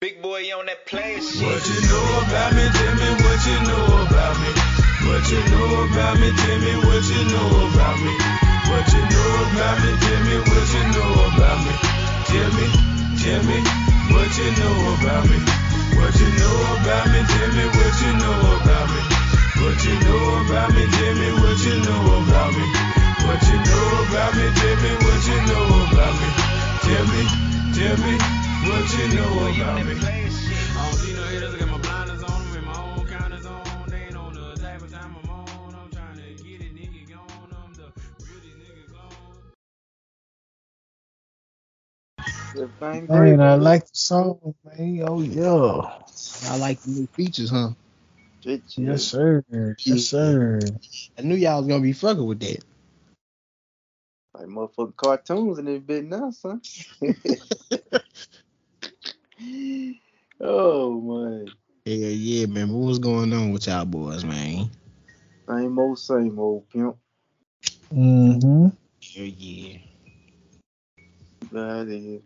Big boy on that play. What you know about me? Me what you know about me. What you know about me? Me what you know about me. What you know about me? Tell what you know about me. Tell me, what you know about me. What you know about me? Tell what you know about me. What you know about me? Me what you know about me. What you know about me? Tell what you know about me, tell me what you know about me. All these no haters got my blinders on them and my own counters on. They ain't on the type of time I'm on. I'm trying to get it, nigga, gone. I'm the realest nigga gone. The great. Man, I like the song, man. Oh yeah. I like the new features, huh? Shit, shit. Yes, sir. Yeah. Yes, sir. I knew y'all was gonna be fucking with that. Like motherfucking cartoons in this bit now, son. oh man. Yeah, yeah, man. What was going on with y'all boys, man? Same old, same old pimp. Mm-hmm. Yeah, yeah. That is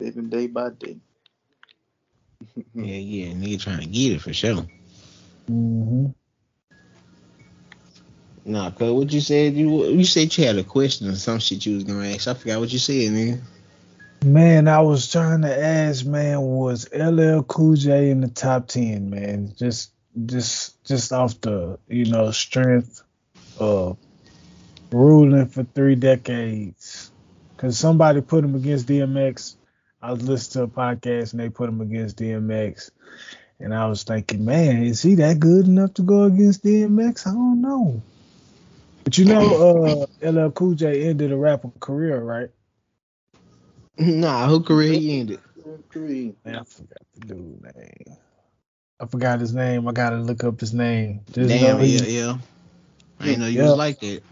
living day by day. Yeah, yeah. Nigga trying to get it for sure. Mm-hmm. Nah, cuz what you said, you you said you had a question or some shit you was gonna ask. I forgot what you said, nigga. Man, I was trying to ask, man, was LL Cool J in the top ten, man? Just just just off the, you know, strength of ruling for three decades. Cause somebody put him against DMX. I was listening to a podcast and they put him against DMX. And I was thinking, man, is he that good enough to go against DMX? I don't know. But you know, uh, LL Cool J ended a rapper career, right? Nah, who career he ended? Man, I forgot the dude name. I forgot his name. I gotta look up his name. Just Damn, he- yeah, yeah. I didn't know you Yeah. was like that.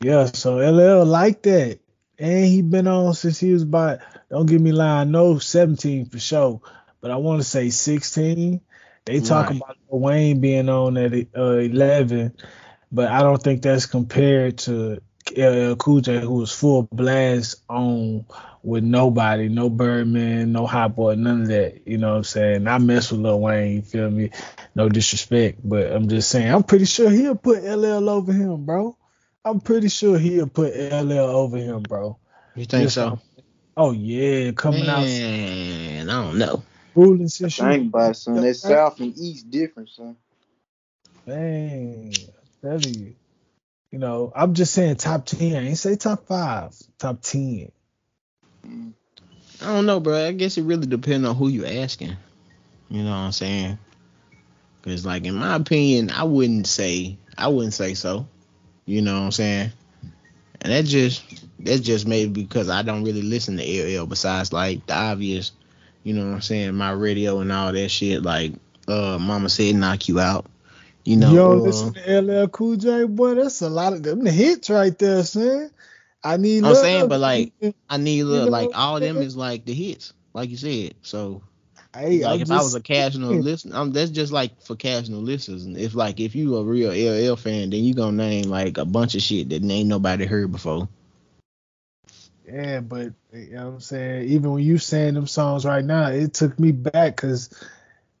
Yeah, so LL like that. And he been on since he was about don't get me lying, I know 17 for sure, but I want to say 16. They talk Right. about Wayne being on at uh, 11, but I don't think that's compared to LL Cool J, who was full blast on with nobody, no Birdman, no Hot Boy, none of that. You know what I'm saying? I mess with Lil Wayne, you feel me? No disrespect, but I'm just saying, I'm pretty sure he'll put LL over him, bro. I'm pretty sure he'll put LL over him, bro. You think Just so? Oh yeah, coming out Man, I don't know. ruling since you Think about it, son. That south and east different, son. Man, I tell you. You know, I'm just saying top ten. I ain't say top five, top ten. I don't know, bro. I guess it really depends on who you asking. You know what I'm saying? Cause like in my opinion, I wouldn't say I wouldn't say so. You know what I'm saying? And that just that's just maybe because I don't really listen to LL besides like the obvious, you know what I'm saying, my radio and all that shit like uh mama said knock you out. You know, yo, uh, listen to LL Cool J, boy. That's a lot of them the hits right there, son. I need. I'm love. saying, but, like, I need You look know like all them is like the hits, like you said. So hey, like I'm if I was a casual listener, um, that's just like for casual listeners. If like if you a real LL fan, then you gonna name like a bunch of shit that ain't nobody heard before. Yeah, but you know what I'm saying, even when you saying them songs right now, it took me back because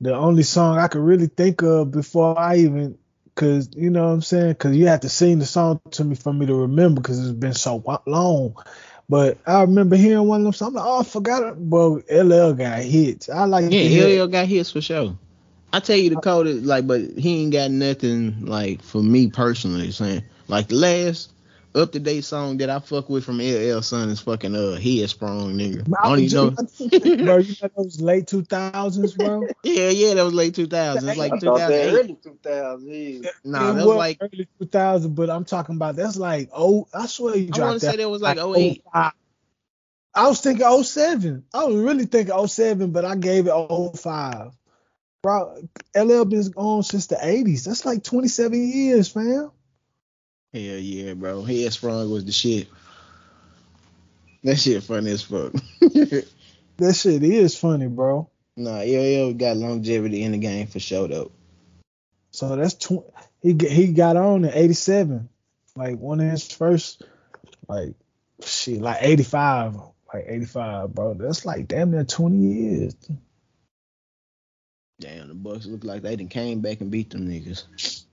the only song I could really think of before I even, because you know what I'm saying, because you have to sing the song to me for me to remember because it's been so long. But I remember hearing one of them songs. I'm like, oh, I forgot it. Well, LL got hits. I like Yeah, LL got hits for sure. I tell you the code is like, but he ain't got nothing like for me personally saying like the last up to date song that I fuck with from LL son is fucking uh head sprung nigga. I don't even know. bro, you know those late 2000s, bro? yeah, yeah, that was late 2000s. It's I like thought that 2008. early 2000. Nah, It that was like early 2000, but I'm talking about that's like oh, I swear you dropped I dropped want to that. say that was like 08. 05. I was thinking 07. I was really thinking 07, but I gave it 05. Bro, LL been on since the 80s. That's like 27 years, fam. Hell yeah, bro. Head sprung was the shit. That shit funny as fuck. That shit is funny, bro. nah, LL got longevity in the game for sure though. So that's tw- he he got on in 87, like one of his first, like shit, like 85, like 85, bro. That's like damn near 20 years. Damn, the Bucks look like they done came back and beat them niggas.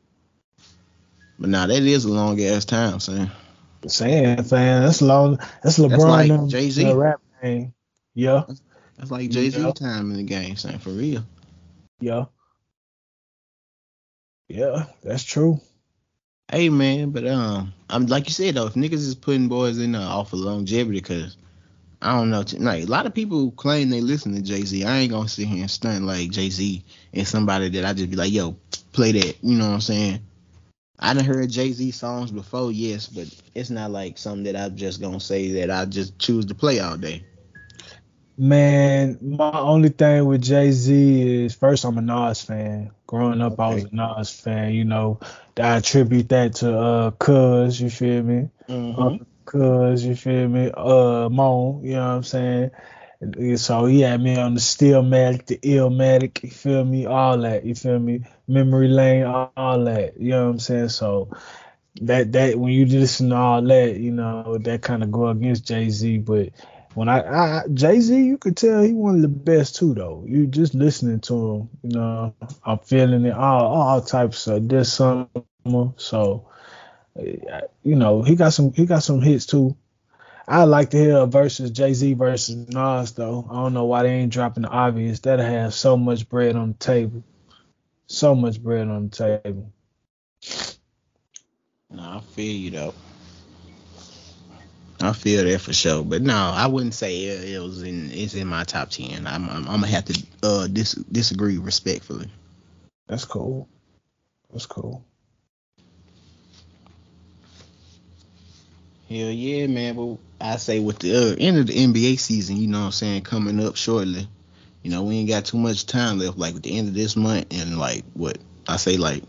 But nah, that is a long ass time, son. Saying, fan, that's long. That's LeBron. That's like Jay-Z. uh, rap name. Yeah, That's like Jay Z Yeah. time in the game, son, for real. yeah, yeah. That's true. Hey man, but um, I'm like you said though, if niggas is putting boys in there off of longevity, cause I don't know, like a lot of people claim they listen to Jay Z. I ain't gonna sit here and stunt like Jay Z and somebody that I just be like, yo, play that. You know what I'm saying? I done heard Jay Z songs before, yes, but it's not like something that I'm just gonna say that I just choose to play all day. Man, my only thing with Jay Z is first I'm a Nas fan. Growing up, I was a Nas fan. You know, I attribute that to uh, Cuz. You feel me? Uh, Cuz, you feel me? Uh, Moan. You know what I'm saying? So he had me on the Stillmatic, the Illmatic. You feel me? All that. You feel me? Memory Lane, all, all that. You know what I'm saying? So that that when you listen to all that, you know, that kind of go against Jay Z, but when I, I Jay Z, you could tell he one of the best too, though. You just listening to him, you know, I'm feeling it all, all types of this summer. So, eh, you know, he got some, he got some hits too. I like to hear a versus Jay Z versus Nas though. I don't know why they ain't dropping the obvious. That'll have so much bread on the table, so much bread on the table. No, I feel you though. I feel that for sure, but no, I wouldn't say it, it was in it's in my top ten. I'm I'm, I'm gonna have to uh dis- disagree respectfully. That's cool. That's cool. Hell yeah, man. But I say with the uh, end of the NBA season, you know what I'm saying, coming up shortly. You know, we ain't got too much time left. Like at the end of this month and like what I say, like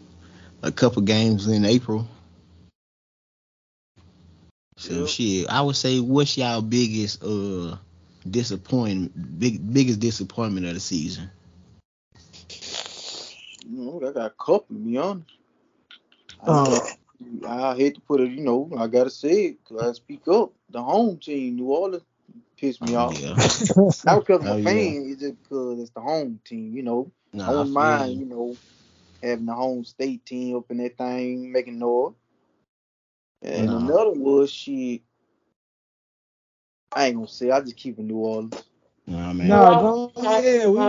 a couple games in April. So Yep. shit, I would say what's y'all biggest uh disappointment, big biggest disappointment of the season? You know, I got a couple, to be honest. Uh, I hate to put it, you know, I gotta say it, 'cause I speak up. The home team, New Orleans, pissed me off. Yeah. Not because I'm Oh, a yeah. fan, it's just because it's the home team, you know. Nah, I I wouldn't mind, you. you know, having the home state team up in that thing, making noise. And Nah. another was she. I ain't gonna say. I just keep it New Orleans. Nah, man. no, go ahead. We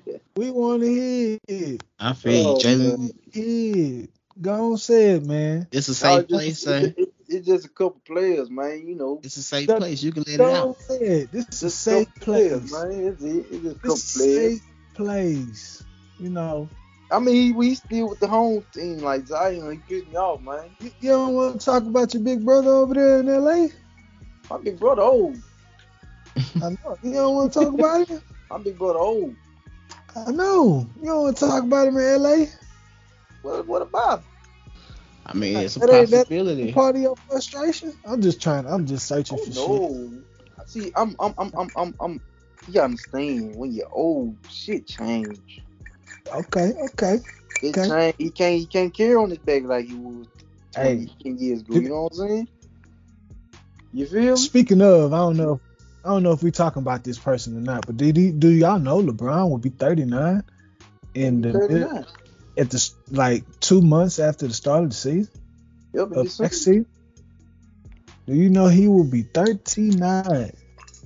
want to hear it. We want to hear it. I feel Oh, you, Jaylin. Yeah. Go on, say it, man. It's a No, safe it's just- place, son. it- it- it's just a couple players, man. You know, It's a safe Don't- place. You can let it out. on, say it. This is a safe couple players, place. man. It's, it. it's just a couple This is a players. safe place. You know, I mean, we still with the home team, like Zion. He pissed me off, man. you, you don't want to talk about your big brother over there in LA? My big brother old. I know. You don't want to talk about him? My big brother old. I know. You don't want to talk about him in LA? What? What about? I mean, it's a That ain't- that- possibility. Part of your frustration? I'm just trying. I'm just searching Oh for shit. no. See, I'm, I'm, I'm, I'm, I'm, I'm. You understand? When you're old, shit change. Okay, okay. It Okay. change. He can't, he can't carry on his back like he was 20, Hey. years ago. You know what I'm saying? You feel? Speaking of, I don't know. I don't know if we're talking about this person or not, but did he, do y'all know LeBron will be 39 in the 39. at the like two months after the start of the season Yep, of next season? Do you know he will be 39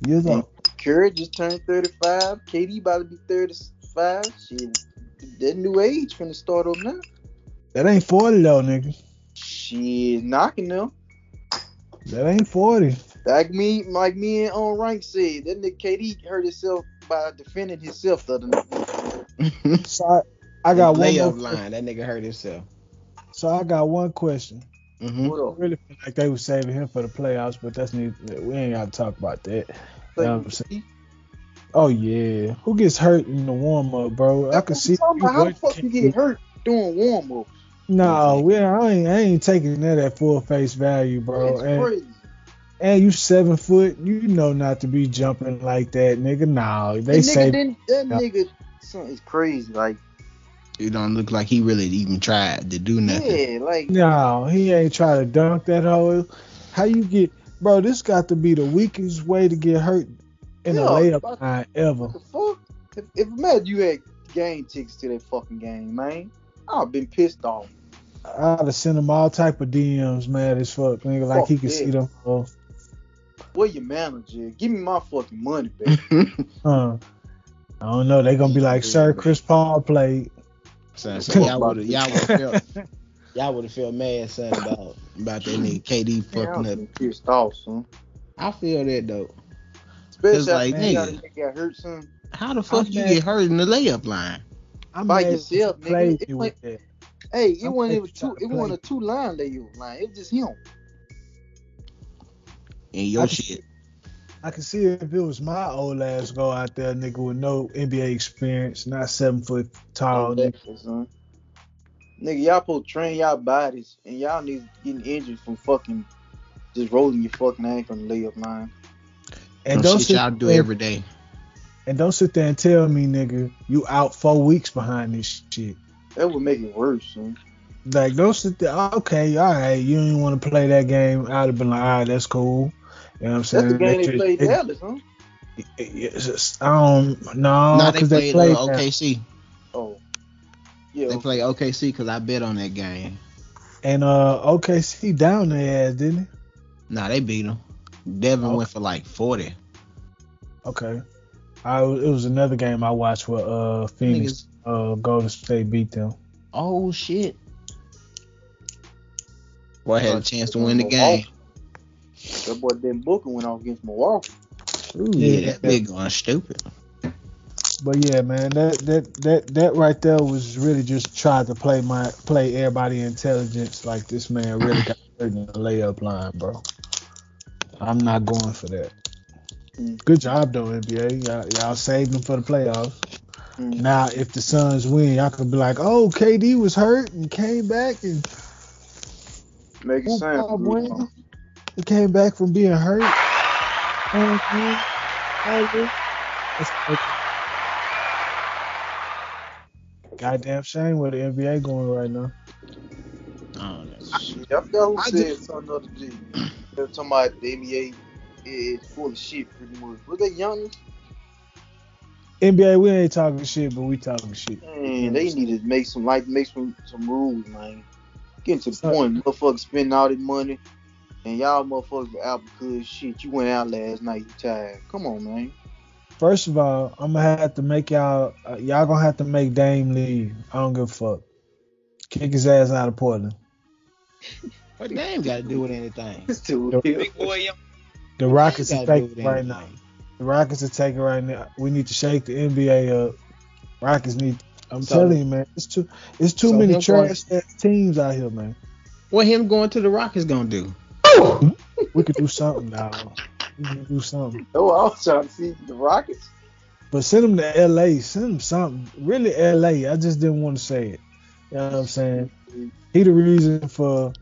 years old? Curry just turned 35. KD about to be 35. Shit, that new age finna start up now. That ain't 40 though, nigga. Shit, knocking them. That ain't 40. Like me, like me and on rank said, that nigga KD hurt himself by defending himself the other night. So I, I got one more. line. That nigga hurt himself. So I got one question. hmm What I really feel like they were saving him for the playoffs, but that's need, we ain't got to talk about that. You know what I'm? Oh yeah, who gets hurt in the warm up, bro? I can see. About how the fuck you get hurt doing warm up? No, we I ain't, I ain't taking that at full face value, bro. It's And, crazy. And you seven foot, you know not to be jumping like that, nigga. No, they that say nigga didn't. That Yeah. nigga, son, is crazy. Like, It don't look like he really even tried to do nothing. yeah, like no, he ain't trying to dunk that hole. How you get, bro? This got to be the weakest way to get hurt in Yeah, a layup but- line ever. the fuck. If, if imagine you had game tickets to that fucking game, man, I've been pissed off. I'd have sent him all type of DMs, mad as fuck, nigga. Like he Fuck could yeah. see them. Where your manager? Give me my fucking money back. uh, I don't know. They gonna be like, sir, Chris Paul played. So, so y'all would have y'all would have felt y'all would have felt mad son about about that nigga KD fucking I've up. pissed off, son. I feel that though. Especially like, after you got, nigga. nigga got hurt, son. How the fuck I'm you mad. get hurt in the layup line? I'm By yourself, nigga. It me with that. Hey, it I'm wasn't even two. It wasn't a two line they was line. It was just him. And your I- shit. I can see if it was my old ass go out there, nigga, with no NBA experience, not seven foot tall. nigga. Nigga, y'all supposed to train y'all bodies, and y'all need getting injured from fucking just rolling your fucking ankle on the layup line. And don't shit sit y'all do there- every day. And don't sit there and tell me, nigga, you out four weeks behind this shit. That would make it worse, son. Like, don't sit there. Okay, all right, you don't want to play that game. I'd have been like, all right, that's cool. You know what I'm saying? That's the game Let they played it- Dallas, huh? it- it's just- I don't no, nah, they because played, they played uh, that. OKC. Oh, yeah. They played OKC because I bet on that game. And uh, OKC down their ass, didn't he? Nah, they beat them. Devin Oh. went for like 40. Okay. I it was another game I watched where uh Phoenix uh Golden State beat them. Oh shit. Boy had a chance to win the game. That boy Ben Booker went off against Milwaukee. Ooh, yeah, that big going stupid. But yeah, man, that that that that right there was really just trying to play my play everybody intelligence like this man really got hurt in the layup line, bro. I'm not going for that. Mm. Good job though, NBA. Y'all, y'all saved them for the playoffs. Mm. Now, if the Suns win, y'all could be like, "Oh, KD was hurt and came back, and Make it sound Bob good. Wayne. He came back from being hurt." Mhm. Goddamn shame where the NBA going right now. Oh, that shit. I forgot who I said just- something the other day. They were talking about the NBA is full of shit pretty much. Was that Giannis? NBA, we ain't talking shit, but we talking shit. Man, they need to make some like make some some rules, man. Getting to the point, motherfuckers spending all this money, and y'all motherfuckers out because shit, you went out last night, you tired. Come on, man. First of all, I'm gonna have to make y'all uh, y'all gonna have to make Dame leave. I don't give a fuck. Kick his ass out of Portland. What Dame got to do with anything? It's too Yo, real. Big boy, young. The Rockets are taking right now. The Rockets are taking right now. We need to shake the NBA up. Rockets need. I'm So- telling you, man. It's too. It's too So many him going- trash ass teams out here, man. What him going to the Rockets gonna do? We could do something now. We could do something. Oh, I was trying to see the Rockets. But send them to LA. Send them something. Really LA. I just didn't want to say it. You know what I'm saying? He the reason for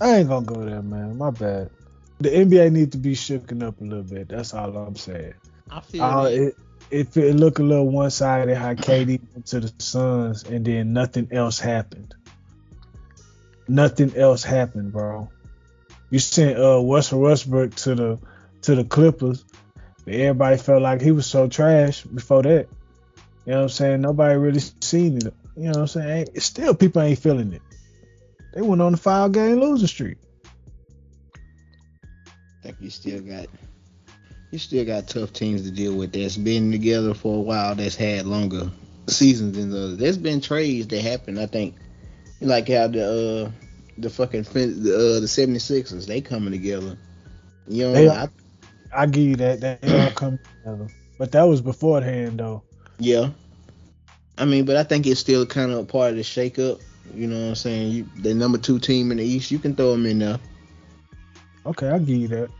I ain't gonna go there, man. My bad. The NBA need to be shooken up a little bit. That's all I'm saying. I feel Uh, it, it it look a little one sided how KD went to the Suns and then nothing else happened. Nothing else happened, bro. You sent uh Russell Westbrook to the to the Clippers. Everybody felt like he was so trash before that. You know what I'm saying? Nobody really seen it. You know what I'm saying? Ain't- Still, people ain't feeling it. They went on a five game losing streak. I think you still got you still got tough teams to deal with that's been together for a while that's had longer seasons than the others. There's been trades that happened, I think. Like how the uh the fucking fin- the, uh, the 76ers, they coming together. You know, They I. I give you that. They all come together. But that was beforehand, though. yeah. I mean, but I think it's still kind of a part of the shake up. You know what I'm saying? You, the number two team in the East, you can throw them in there. Okay, I give you that.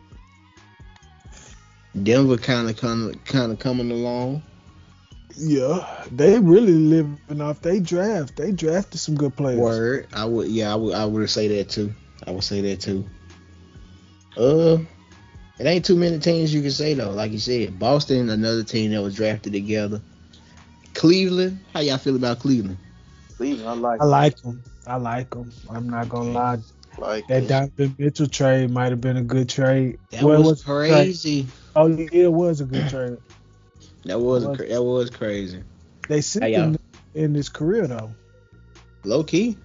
Denver kind of kind of kind of coming along. Yeah, they really living off they draft. They drafted some good players. Word. I would yeah, I would I would say that too. I would say that too. Uh it ain't too many teams you can say though. Like you said, Boston, another team that was drafted together. Cleveland, how y'all feel about Cleveland? Cleveland, I like. I like them. I like them. I'm not gonna lie. like That it. Donovan Mitchell trade might have been a good trade. That Well, it was a trade. crazy. Oh yeah, it was a good trade. That was a, cra- that was crazy. They sent Hey, him in his career though. Low key.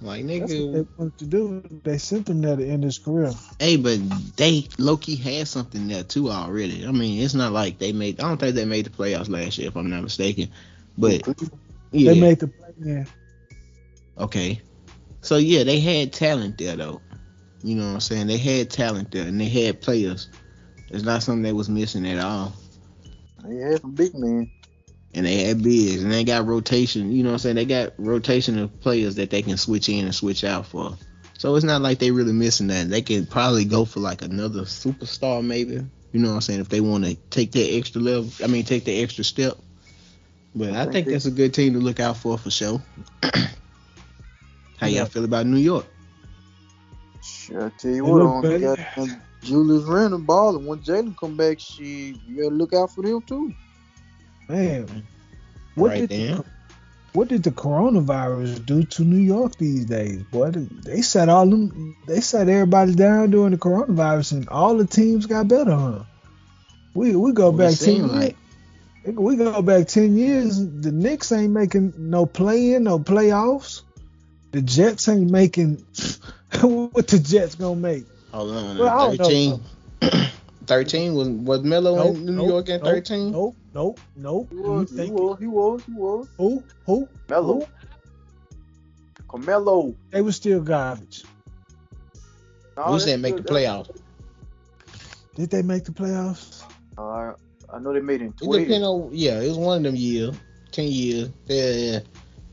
Like nigga, That's what they wanted to do. They sent him there to end his career. hey, but they low key had something there too already. I mean, it's not like they made. I don't think they made the playoffs last year, if I'm not mistaken. But yeah, They made the play in. okay. So yeah, they had talent there though. You know what I'm saying? They had talent there and they had players. It's not something that was missing at all. They had some big men. And they had bigs and they got rotation. You know what I'm saying? They got rotation of players that they can switch in and switch out for. So it's not like they really missing that. They could probably go for like another superstar maybe. You know what I'm saying? If they want to take that extra level, I mean take the extra step. But I think that's a good team to look out for for sure. How y'all feel about New York? Sure, I tell you what, look on better. got Julius Randle balling. When Jalen come back, she you gotta look out for them too. Man, what Right did there. the, what did the coronavirus do to New York these days? Boy, they set all them they set everybody down during the coronavirus, and all the teams got better, huh? We we go What back ten seem years. like. We go back ten years. The Knicks ain't making no play in, no playoffs. The Jets ain't making what the Jets gonna make. Hold on. Well, I don't know. 13. 13 was was Melo Nope, in New nope, York at nope, 13? Nope, nope, nope. He You was, he was, he was, he was. who? Who? Melo, Who? Carmelo. They were still garbage. Nah, Who that's said make the playoffs? Did they make the playoffs? Uh, I know they made it in It 12. depend on yeah, it was one of them years. Ten years. Yeah, yeah.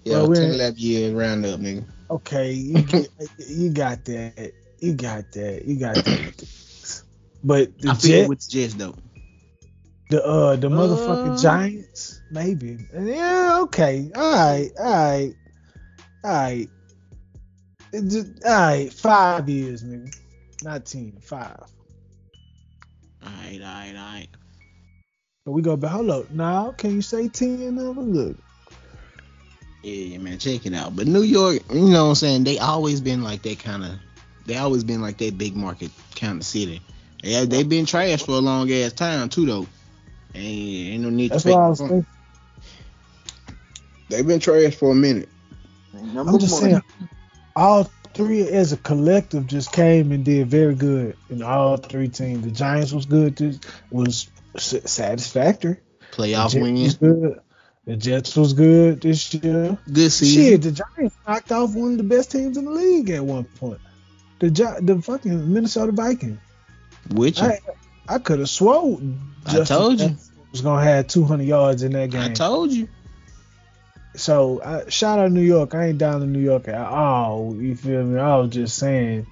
Yeah, Well, 10, 11 years round up, nigga. Okay, you, get- you got that. You got that. You got that. But the I Jets, with the Jets though. the uh, the motherfucking Uh. Giants, maybe. Yeah, okay. All right, all right, all right. Just, all right, five years, nigga. Not ten, five. Alright, alright, alright. But we go back. Hold up. Now, can you say ten? Now, look. Yeah, man, check it out. But New York, you know what I'm saying, they always been like that kind of they always been like that big market kind of city. Yeah, they've been trash for a long ass time too though. Ain't, ain't no need That's to fake why I was thinking. They've been trash for a minute. Number I'm just one. saying, all three as a collective just came and did very good in all three teams. The Giants was good, this was satisfactory. The Playoff Jets was good. The Jets was good this year. good season. Shit, the Giants knocked off one of the best teams in the league at one point. The the fucking Minnesota Vikings. Which I, I could have swore. I told you. Was gonna have 200 yards in that game. I told you. So I, shout out New York. I ain't down in New York at all. You feel me? I was just saying,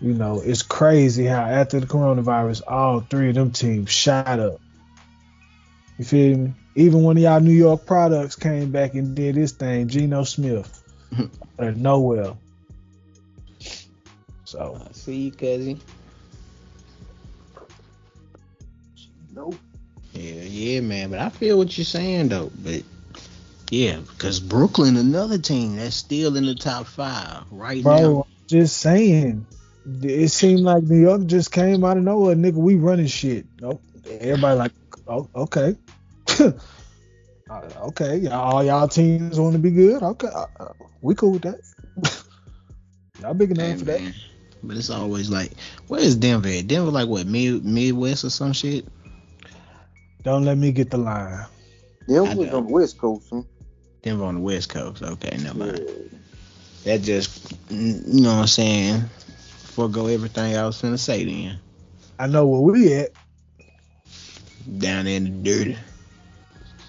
you know, it's crazy how after the coronavirus, all three of them teams shot up. You feel me? Even one of y'all New York products came back and did this thing, Geno Smith, out of nowhere. So I see you, cousin. Nope. Yeah, yeah, man. But I feel what you're saying though. But yeah, because Brooklyn, another team that's still in the top five right bro, now. I'm just saying. It seemed like New York just came out of nowhere, nigga. We running shit. Nope. Everybody like, oh, okay, Uh, okay. Y'all, all y'all teams want to be good. Okay, uh, uh, we cool with that. y'all big enough Hey, for that. Man. But it's always like, where is Denver at? Denver like what, mid Midwest or some shit? Don't let me get the line. Them I was know. on the West Coast, huh? Denver on the West Coast. Okay, never mind. Yeah. That just, mm, you know what I'm saying? Forgo everything I was finna say then. I know where we at. Down in the dirty.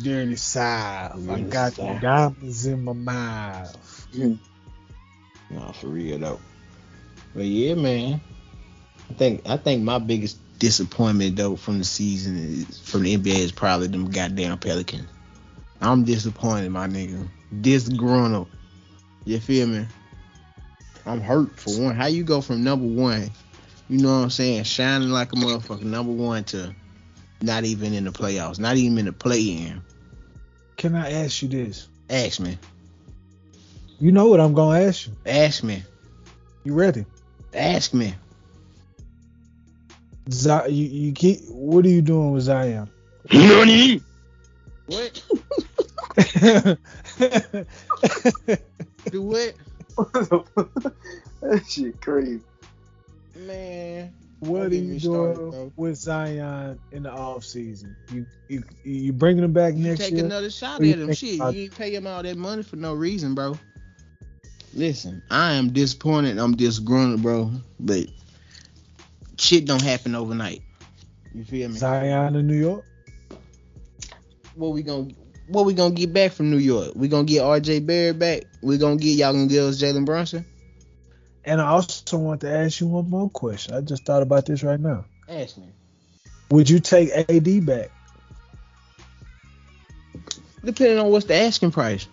Dirty South. I got South. the diamonds in my mouth. No, for real though. But yeah, man. I think I think my biggest disappointment though from the season is from the NBA is probably them goddamn Pelicans. I'm disappointed, my nigga. Disgruntled. You feel me? I'm hurt for one. How you go from number one, you know what I'm saying, shining like a motherfucker, number one to not even in the playoffs, not even in the play-in. Can I ask you this? Ask me, You know what I'm gonna ask you. ask me, You ready? Ask me. Z- you, you keep. What are you doing with Zion? Nani? What? Do what? that shit crazy. Man. what are you me started, doing with Zion in the off season? You you you bringing him back You next take year? Take another shot at him. Shit, about you ain't pay him all that money for no reason, bro. Listen, I am disappointed. I'm disgruntled, bro. But shit don't happen overnight. You feel me? Zion in New York. What we gonna what we gonna get back from New York? We gonna get R.J. Barrett back. We gonna get y'all gonna get us Jalen Brunson. And I also want to ask you one more question. I just thought about this right now. Ask me. Would you take AD back? Depending on what's the asking price.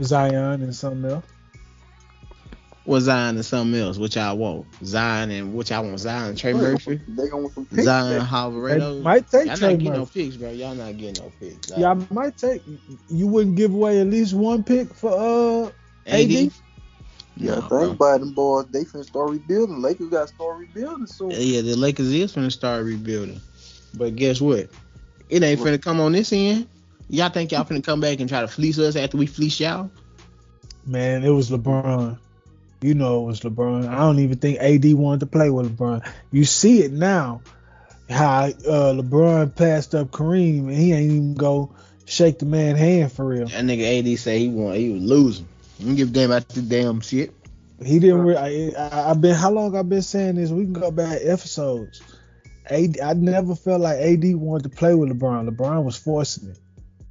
Zion and something else? Was Zion and something else, which I want. Zion and which I want Zion and Trey Murphy. They gonna want some picks Zion back. Alvarado. They might take Y'all Trey not getting no picks, bro. Y'all not getting no picks. Yeah, I might take. You wouldn't give away at least one pick for uh AD? Yeah, Nah, think bro. about them boys. They finna start rebuilding. Lakers got to start rebuilding soon. Yeah, the Lakers is finna start rebuilding. But guess what? It ain't finna come on this end. Y'all think y'all finna come back and try to fleece us after we fleece y'all? Man, it was LeBron. You know it was LeBron. I don't even think AD wanted to play with LeBron. You see it now, how uh, LeBron passed up Kareem and he ain't even go shake the man hand for real. That nigga AD say he want he was losing. You don't give a damn about the damn shit. He didn't. Re- I, I, I've been. How long I've been saying this? We can go back episodes. AD, I never felt like AD wanted to play with LeBron. LeBron was forcing it.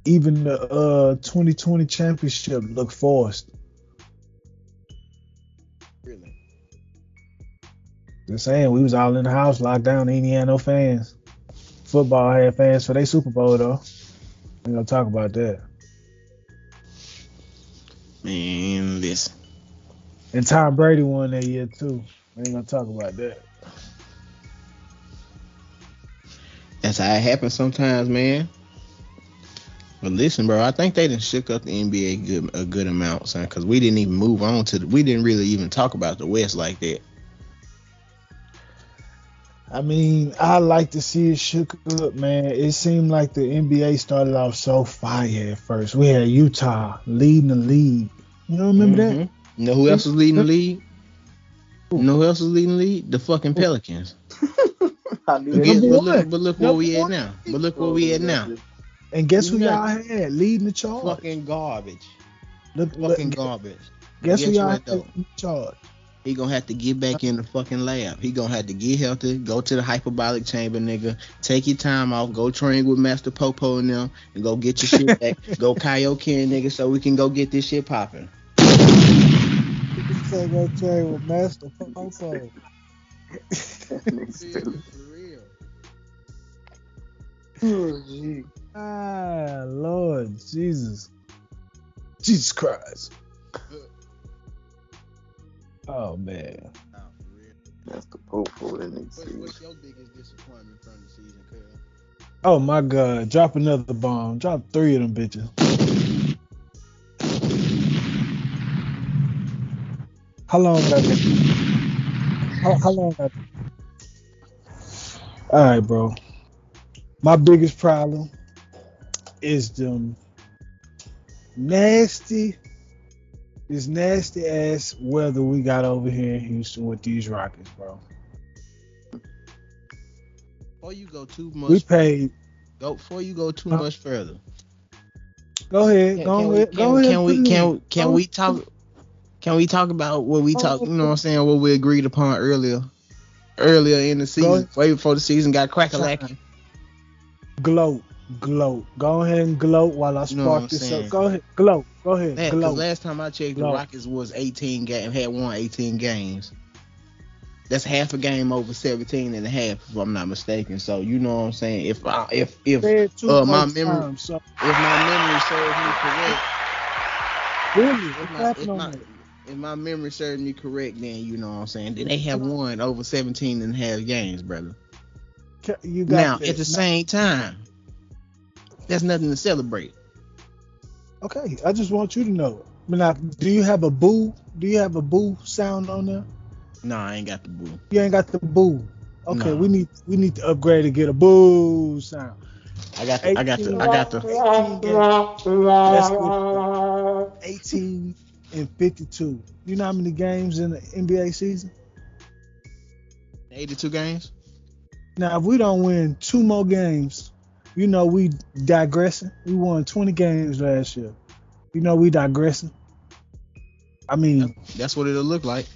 Even the uh 2020 championship looked forced. Just saying, we was all in the house, locked down. They ain't had no fans. Football had fans for their Super Bowl though. We gonna talk about that. Man, listen. And Tom Brady won that year too. We ain't gonna talk about that. That's how it happens sometimes, man. But listen, bro, I think they done shook up the NBA good, a good amount, son, because we didn't even move on to the, we didn't really even talk about the West like that. I mean, I like to see it shook up, man. It seemed like the NBA started off so fire at first. We had Utah leading the league. You don't remember that? Mhm. You know who else was leading the league? You know who else was leading the league? The fucking Pelicans. I knew Yeah, But, that. but look, but look where Number we at now. But look where we at now. And guess who y'all had leading the charge? Fucking garbage. Look, look, Fucking garbage. guess who y'all had though? leading the charge? He gonna have to get back in the fucking lab. He gonna have to get healthy, go to the hyperbolic chamber, nigga. Take your time off, go train with Master Popo and them, and go get your shit back. go Kaioken, nigga, so we can go get this shit popping. Say go train with Master Popo. Nigga stupid. For real. Oh, gee. ah, Lord Jesus, Jesus Christ. Oh man. That's the popo that nigga What's, said. what's your biggest disappointment from the season, cuz? Oh my God! Drop another bomb. Drop three of them bitches. How long have I been? How, how long have All right, bro. My biggest problem is them nasty, this nasty ass weather we got over here in Houston with these Rockets, bro. Before you go too much, We paid. go before you go too Huh? much further. Go ahead. Can, go can we, ahead. can, go ahead. can we can we can we talk can we talk about what we Oh, talk you know what I'm saying what we agreed upon earlier earlier in the season way before the season got crack a lacking gloat, gloat. Go ahead and gloat while I You know spark this up. Go ahead, gloat. Go ahead, gloat. last time I checked the Rockets was 18 game had won 18 games that's half a game over 17 and a half if I'm not mistaken so you know what I'm saying if I, if if Say it two uh, my memory- times, so if my memory serves me correct really, if my, if, my, if my memory serves me correct, then you know what I'm saying. Then they have won over 17 and a half games, brother. You got Now, this. at the same time, that's nothing to celebrate. Okay, I just want you to know. Now, do you have a boo? Do you have a boo sound on there? No, I ain't got the boo. You ain't got the boo. Okay, No. we need we need to upgrade to get a boo sound. I got the, I got the, I got the. 18 games. That's good. 18 and 52. You know how many games in the NBA season? 82 games. Now, if we don't win two more games, you know we digressing. We won 20 games last year. You know we digressing. I mean, That's what it'll look like.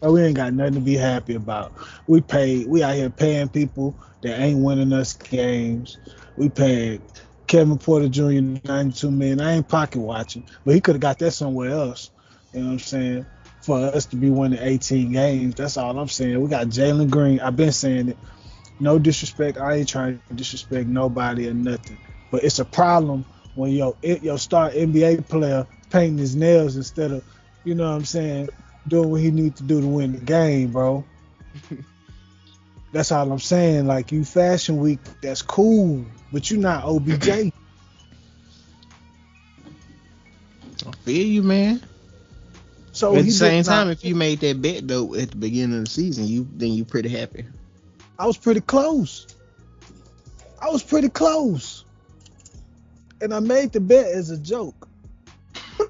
But we ain't got nothing to be happy about. We pay. We out here paying people that ain't winning us games. We paid Kevin Porter Jr. 92 million. I ain't pocket watching, but he could have got that somewhere else. You know what I'm saying? For us to be winning 18 games, that's all I'm saying. We got Jalen Green. I've been saying it. No disrespect. I ain't trying to disrespect nobody or nothing. But it's a problem when your your star NBA player painting his nails instead of, you know what I'm saying, doing what he need to do to win the game, bro. that's all I'm saying. Like you fashion week, that's cool, but you're not OBJ. I feel you, man. So at the same not- time, if you made that bet though at the beginning of the season, you then you pretty happy. I was pretty close. I was pretty close. And I made the bet as a joke.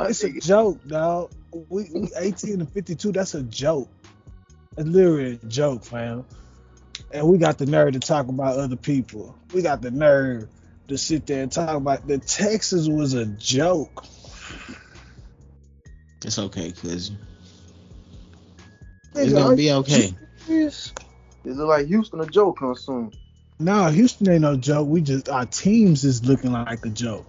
It's a joke, dog. We, we 18 and 52, that's a joke. It's literally a joke, fam. And we got the nerve to talk about other people. We got the nerve to sit there and talk about the Texas was a joke. It's okay, Nigga, it's gonna be okay. serious? Is it like Houston a joke come soon? Nah, Houston ain't no joke. We just our teams is looking like a joke.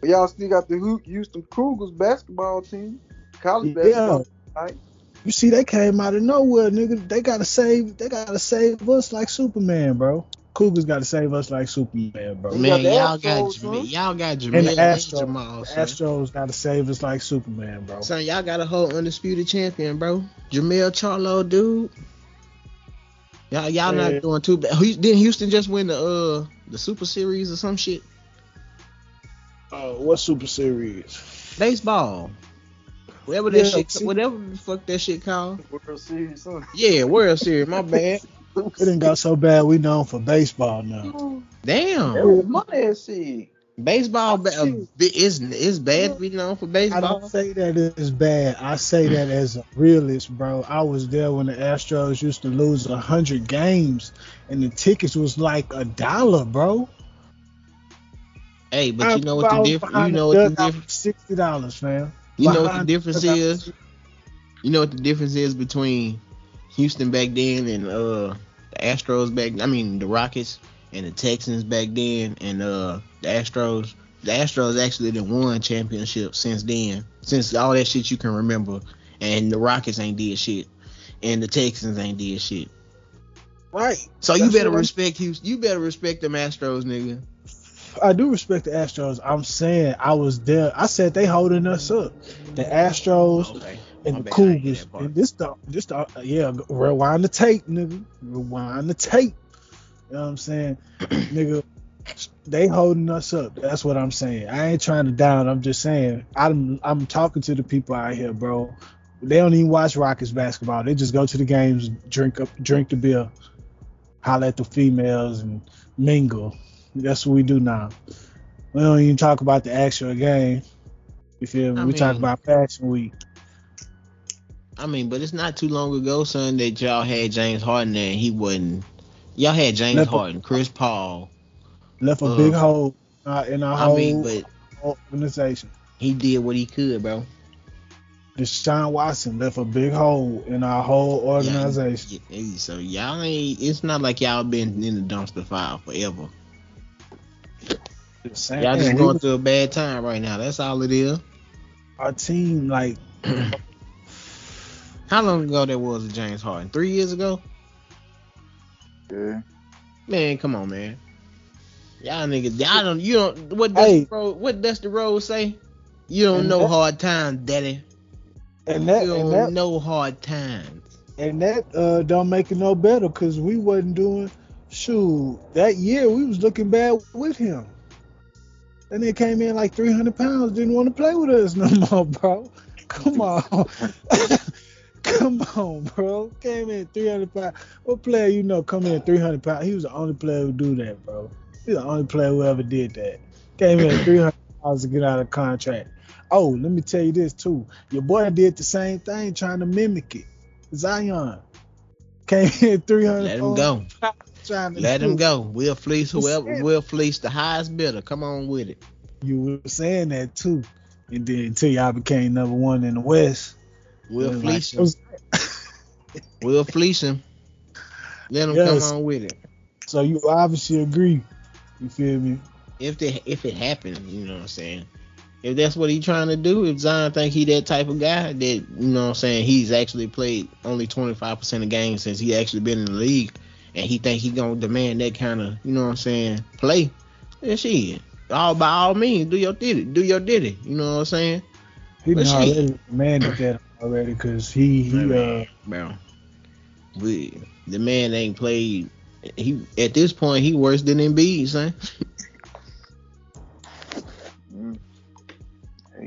But y'all still got the Houston Cougars basketball team, college Yeah. basketball. Right? You see, they came out of nowhere, nigga. They gotta save. They gotta save us like Superman, bro. Cougars gotta save us like Superman, bro. Man, got y'all got Astros, Jam- huh? y'all got And Jamal the and Astros, Jamal. the Son. Astros gotta save us like Superman, bro. Son, y'all got a whole undisputed champion, bro. Jermell Charlo, dude. Y'all, y'all Yeah. not doing too bad. Hu- Didn't Houston just win the uh the Super Series or some shit? Uh, what Super Series? Baseball. Whatever that Yeah, shit, see- whatever the fuck that shit called. World Series, huh? Yeah, World Series. My bad. It didn't go so bad. We known for baseball now. Damn. That money and shit. Baseball ba- uh, is is bad. We know for baseball. I don't say that it's bad. I say that as a realist, bro. I was there when the Astros used to lose a hundred games, and the tickets was like a dollar, bro. Hey, but you know what the difference? You know what the difference? Sixty dollars, fam. You know what the difference is? You know what the difference is between Houston back then and uh the Astros back I mean the Rockets and the Texans back then and uh the Astros. The Astros actually done won championship since then. Since all that shit you can remember. And the Rockets ain't did shit. And the Texans ain't did shit. Right. So you better what I'm- respect Houston. You better respect them Astros, nigga. I do respect the Astros. I'm saying I was there. I said they holding us up. The Astros Okay. And the bad, I ain't get Cougars. And this the this the yeah, rewind the tape, nigga. Rewind the tape. You know what I'm saying? nigga, they holding us up. That's what I'm saying. I ain't trying to down. I'm just saying I'm I'm talking to the people out here, bro. They don't even watch Rockets basketball. They just go to the games, drink up drink the beer, holler at the females and mingle. That's what we do now. We don't even talk about the actual game. You feel me? I we talk about Fashion Week. I mean, but it's not too long ago, son, that y'all had James Harden there and he wasn't. Y'all had James Left a- Harden, Chris Paul. Left a Uh, big hole uh, in our I whole mean, but organization. he did what he could, bro. Deshaun Watson left a big hole in our whole organization. Yeah, so y'all ain't. It's not like y'all been in the dumpster fire forever. Just Y'all just going was- through a bad time right now. That's all it is. our team like How long ago that was with James Harden? Three years ago? Yeah. Man, come on, man. Y'all niggas, y'all don't. You don't. What Hey. Dusty Rose? What Dusty Rose say? You don't And know that- hard times, daddy. and that You and don't that know hard times. and that uh don't make it no better because we wasn't doing shoot that year we was looking bad with him. And they came in like 300 pounds, didn't want to play with us no more, bro. Come on. Come on, bro. Came in 300 pounds. What player you know come in 300 pounds? He was the only player who do that, bro. He's the only player who ever did that. Came in 300 pounds to get out of contract. Oh, let me tell you this too. Your boy did the same thing, trying to mimic it. Zion came in 300. Let him go. Trying to Let him go. We'll fleece whoever. We'll fleece the highest bidder. Come on with it. You were saying that too, and then until y'all became number one in the West. We'll and fleece him. We'll fleece him. Let him Yes. come on with it. So you obviously agree. You feel me? If the if it happens, you know what I'm saying. If that's what he's trying to do, if Zion think he that type of guy, that you know what I'm saying, he's actually played only 25% of games since he actually been in the league, and he think he gonna demand that kind of, you know what I'm saying, play. Then shit, all by all means, do your diddy, do your diddy. You know what I'm saying? He But done shit. already demanded that already because he he uh bro. We the man ain't played. He at this point he worse than Embiid, son.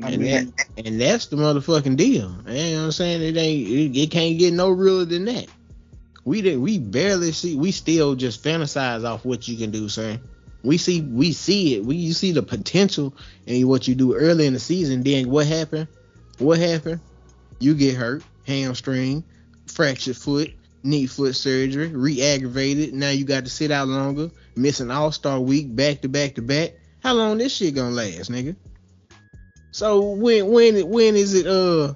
And that and that's the motherfucking deal. You know what I'm saying? It ain't it, it can't get no realer than that. We did we barely see we still just fantasize off what you can do, son. We see we see it. We you see the potential in what you do early in the season. Then what happened? What happened? You get hurt, hamstring, fractured foot, knee foot surgery, re-aggravated. Now you got to sit out longer, miss an all-star week back to back to back. How long this shit gonna last, nigga? So when when when is it uh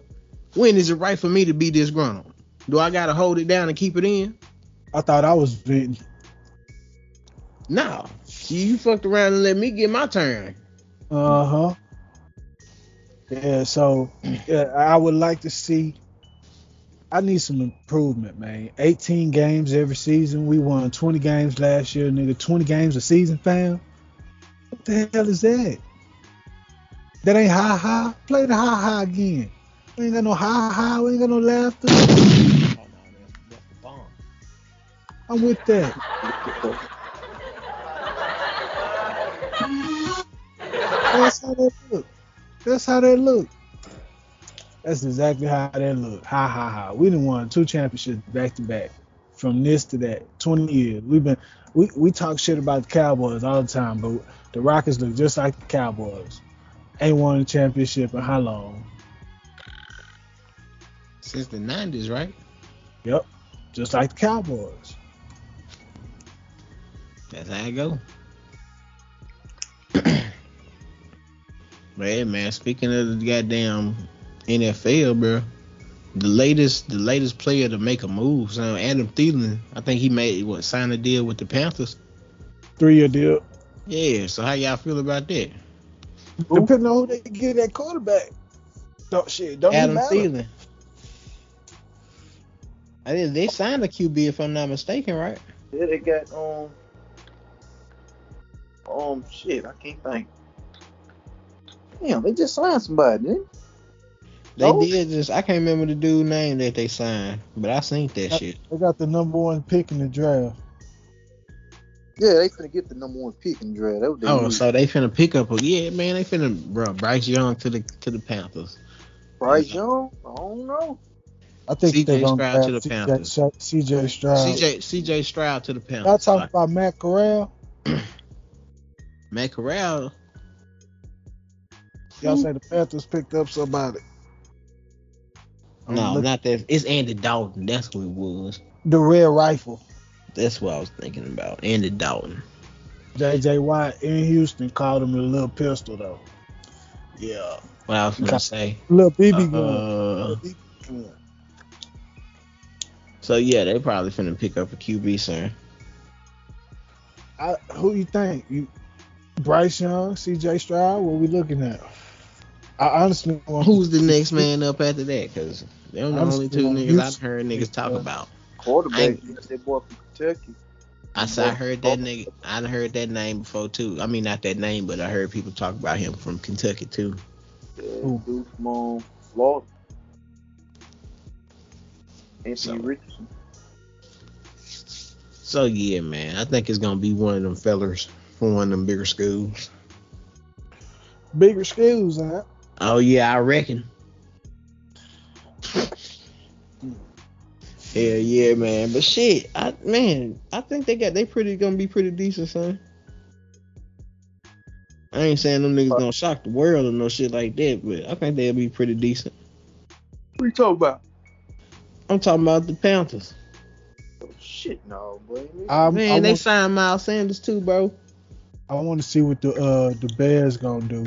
when is it right for me to be disgruntled? Do I gotta hold it down and keep it in? I thought I was bitten. No. You fucked around and let me get my turn. Uh huh. Yeah, so yeah, I would like to see. I need some improvement, man. 18 games every season. We won 20 games last year, nigga. 20 games a season, fam. What the hell is that? That ain't high high. Play the high high again. We ain't got no high high. We ain't got no laughter. Oh no, that's, the bomb. I'm with that. That's how look. That's how they look. That's exactly how they look. Ha ha ha. We done won two championships back to back. From this to that. Twenty years. We've been we, we talk shit about the Cowboys all the time, but the Rockets look just like the Cowboys. Ain't won a championship in how long? Since the nineties, right? Yep. Just like the Cowboys. That's how I go. But hey man, speaking of the goddamn NFL, bro, the latest the latest player to make a move, so Adam Thielen, I think he made what sign a deal with the Panthers. Three year deal. Yeah, so how y'all feel about that? Depending on who they get at quarterback. Don't shit. Don't Adam matter. Thielen. I think they signed a QB if I'm not mistaken, right? Yeah, they got um um shit. I can't think. Damn, they just signed somebody. Didn't They Oh. did just I can't remember the dude name that they signed, but I seen that Uh, shit. They got the number one pick in the draft. they? Yeah, they finna get the number one pick in the draft. That what they Oh, need. so they finna pick up a yeah, man. They finna bro Bryce Young to the to the Panthers. Bryce Young? I don't know. I think CJ they're gonna Stroud to the CJ Panthers. Stroud- CJ Stroud. CJ CJ Stroud to the Y'all Panthers. talking about Matt Corral? Matt Corral. Y'all say the Panthers picked up somebody. I'm No, looking- not that. It's Andy Dalton. That's who it was. the red rifle. That's what I was thinking about. Andy Dalton. JJ Watt in Houston called him a little pistol though. Yeah, What I was gonna say. little BB gun. Uh, Little gun. so yeah, they probably finna pick up a QB soon. I, who you think? You Bryce Young, CJ Stroud? What we looking at? I honestly want Who's the next man up after that? Cause they're the only two niggas I've heard niggas talk about. Quarterback, I- you got that boy from Kentucky. I said I heard that nigga. I heard that name before too. I mean not that name, but I heard people talk about him from Kentucky too. Yeah, Who? dude from Florida. Anthony So- Richardson. So yeah, man, I think it's gonna be one of them fellers from one of them bigger schools. bigger schools, huh? Oh yeah, I reckon. Hell yeah, man. But shit, I man, I think they got they pretty gonna be pretty decent, son. I ain't saying them niggas gonna shock the world or no shit like that, but I think they'll be pretty decent. What you talking about? I'm talking about the Panthers. Oh, shit, no, boy. I, Man, I they want, signed Miles Sanders too, bro. I want to see what the uh the Bears gonna do.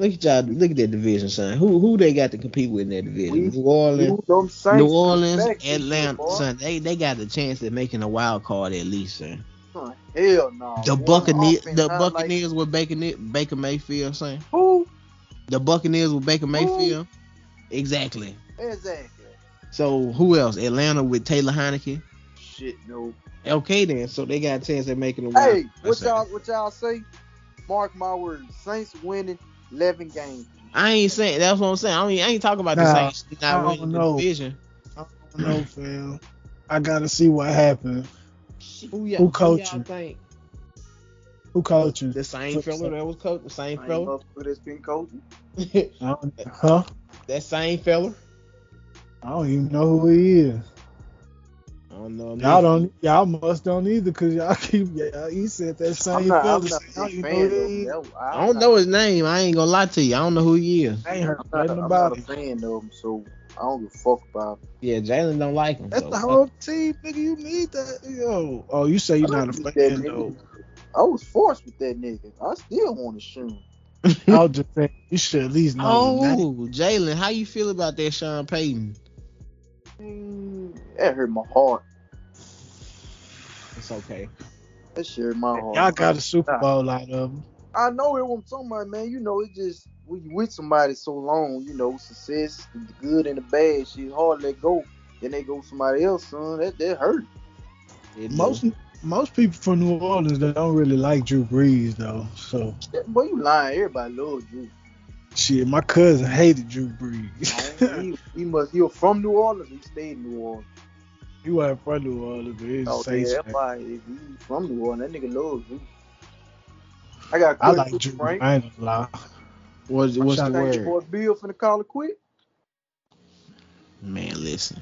Look at y'all. Look at that division, son. Who who they got to compete with in that division? New Orleans, You know them Saints New Orleans, back this year, Atlanta, boy. son. They they got the chance at making a wild card at least, son. Hell no. The Buccaneers, the sound like- Buccaneers with Baker Baker Mayfield, son. Who? The Buccaneers with Baker Mayfield. Exactly. Exactly. So who else? Atlanta with Taylor Heinicke. Shit, no. Okay then. So they got a chance at making a wild. Hey, what y'all what y'all say? Mark my words. Saints winning 11 games. I ain't saying that's what I'm saying. I, mean, I ain't talking about the Nah, Saints I not don't winning the know. division. I don't know, fam. I gotta see what happened. Who, y'all, Who who coaching? y'all think? Who coaching? The same fella that was coach, the same I fella, that's been coaching. Huh? that same fella. I don't even know who he is. I don't know. Y'all don't. Y'all must don't either, cause y'all keep. Y'all, he said that same I'm not, I'm fella. not Y'all a fan know of who he him. is. That- I don't know his name. I ain't gonna lie to you. I don't know who he is. I ain't heard I'm not, nothing I'm about not a fan of him, so I don't give a fuck about him. Yeah, Jaylin don't like him. That's so the fuck whole team, nigga. You need that, yo. Oh, you say you're not a don't fan that though. nigga. I was forced with that nigga. I still want to shoot I'll just saying you should at least know oh, Jaylin, how you feel about that Sean Payton? Mm, That hurt my heart. It's okay. That shit my heart. Y'all got a Super Bowl out of him. I know it what I'm talking about, man. You know, it just when you with somebody so long, you know, success, the good and the bad, shit hard to let go. Then they go somebody else, son. That that hurt. It Most do. most people from New Orleans they don't really like Drew Brees though. So That- Boy, you lying. Everybody loves Drew. shit, my cousin hated Drew Brees. he, he must. He was from New Orleans. He stayed in New Orleans. Oh, he wasn't from New Orleans, but he's Oh, a yeah, fan. that's why. If he's from New Orleans, that nigga loves you. I got. a I question like Drew. you, Frank. I ain't gonna lie. What's, what's the trying Think your word? boy Bill finna call it quit? Man, listen.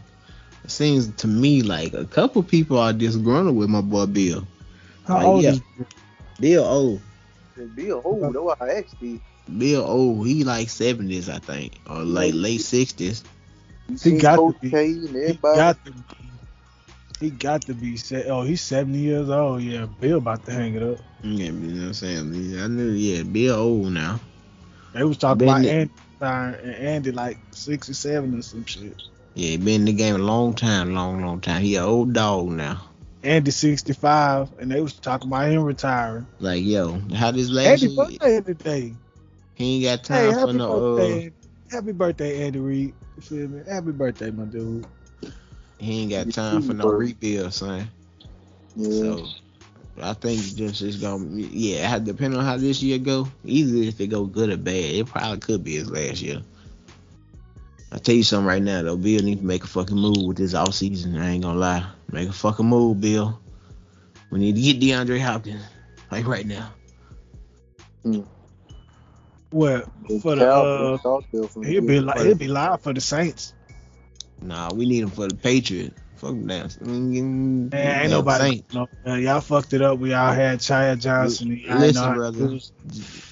It seems to me like a couple people are disgruntled with my boy Bill. How Like, old yeah. is Bill old. Said Bill, oh, that's why I asked you. Bill old. He like seventies, I think, or like late sixties. You He got to Coach be. He everybody. got to be. He got to be. se- Oh, he's seventy years old. Yeah, Bill about to hang it up. Yeah, you know what I'm saying. I knew. Yeah, Bill old now. They was talking Been about Andy and Andy like sixty-seven or some shit. Yeah, he been in the game a long time, long, long time. He an old dog now. Andy sixty-five, and they was talking about him retiring. Like, yo, how this last Andy year, birthday today. he ain't got Hey, time for happy no. Uh, birthday, happy birthday, Andy Reid. You feel me? Happy birthday, my dude. He ain't got time for no rebuild, son. Yeah. So I think just it's gonna yeah, it depending on how this year go, either if it go good or bad, it probably could be his last year. I tell you something right now though, Bill need to make a fucking move with this off season. I ain't gonna lie. Make a fucking move, Bill. We need to get DeAndre Hopkins. Like right now. Well, for the Cowboys, uh? South Bill He'll be it like he'll be live for the Saints. Nah, we need him for the Patriot. Fuck that. Man, Man, ain't nobody. No, uh, y'all fucked it up. We all had Chaya Johnson. and Listen, brother.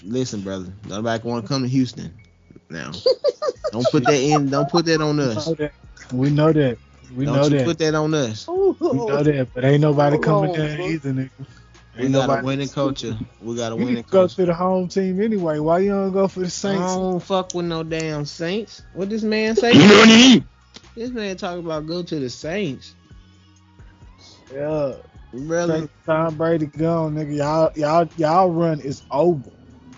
Listen, brother. Nobody want to come to Houston. Now, don't put that in. Don't put that on us. We know that. We don't know you that. put that on us. we know that. But ain't nobody coming on, down either, nigga. We Ain't got a winning culture. We got a winning need to go culture. to the home team anyway. Why you don't go for the Saints? I Saints? don't fuck with no damn Saints. What this man say? This man talking about go to the Saints, Yeah. Straight Tom Brady gone, nigga. Y'all, y'all, y'all run is over.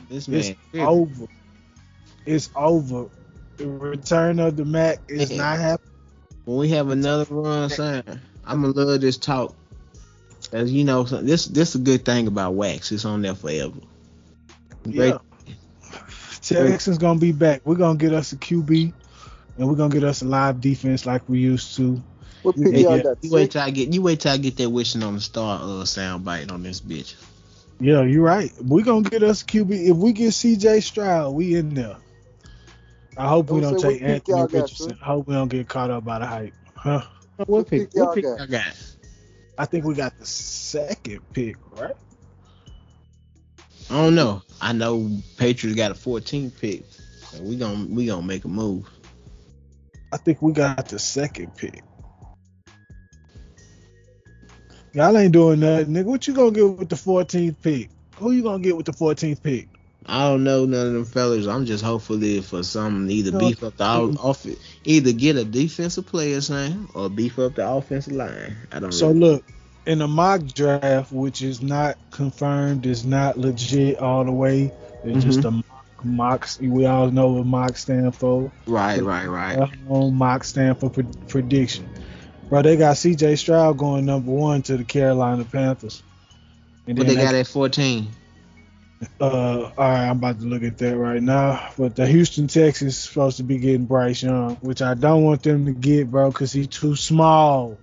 This man, It's over. It's over. The return of the Mac is not happening. When we have another run, son, I'm gonna love this talk. As you know, this this a good thing about Wax. It's on there forever. Great. Yeah. Texans gonna be back. We're gonna get us a QB, and we're gonna get us a live defense like we used to. What y'all got? You wait till I get you wait till I get that wishing on the star uh sound bite on this bitch. Yeah, you're right. We're gonna get us QB. If we get CJ Stroud, we in there. I hope we Don't don't take Anthony y'all got, Richardson. I hope we don't get caught up by the hype. Huh? What pick? pick y'all What pick got? I got? I think we got the second pick, right? I don't know. I know Patriots got a 14 pick. So we gonna we gonna make a move. I think we got the second pick. Y'all ain't doing nothing, nigga. What you gonna get with the 14th pick? Who you gonna get with the 14th pick? I don't know none of them fellas. I'm just hopefully for some either No. beef up the off, off either get a defensive player son or beef up the offensive line. I don't So really- look, in a mock draft, which is not confirmed, is not legit all the way. It's just mm-hmm. a mock. We all know what mock stand for. right, right, right. On mock stand for pre- prediction. Bro, they got C.J. Stroud going number one to the Carolina Panthers. And What they then got at 14? Uh, all right, I'm about to look at that right now. But the Houston Texans supposed to be getting Bryce Young, which I don't want them to get, bro, because he's too small.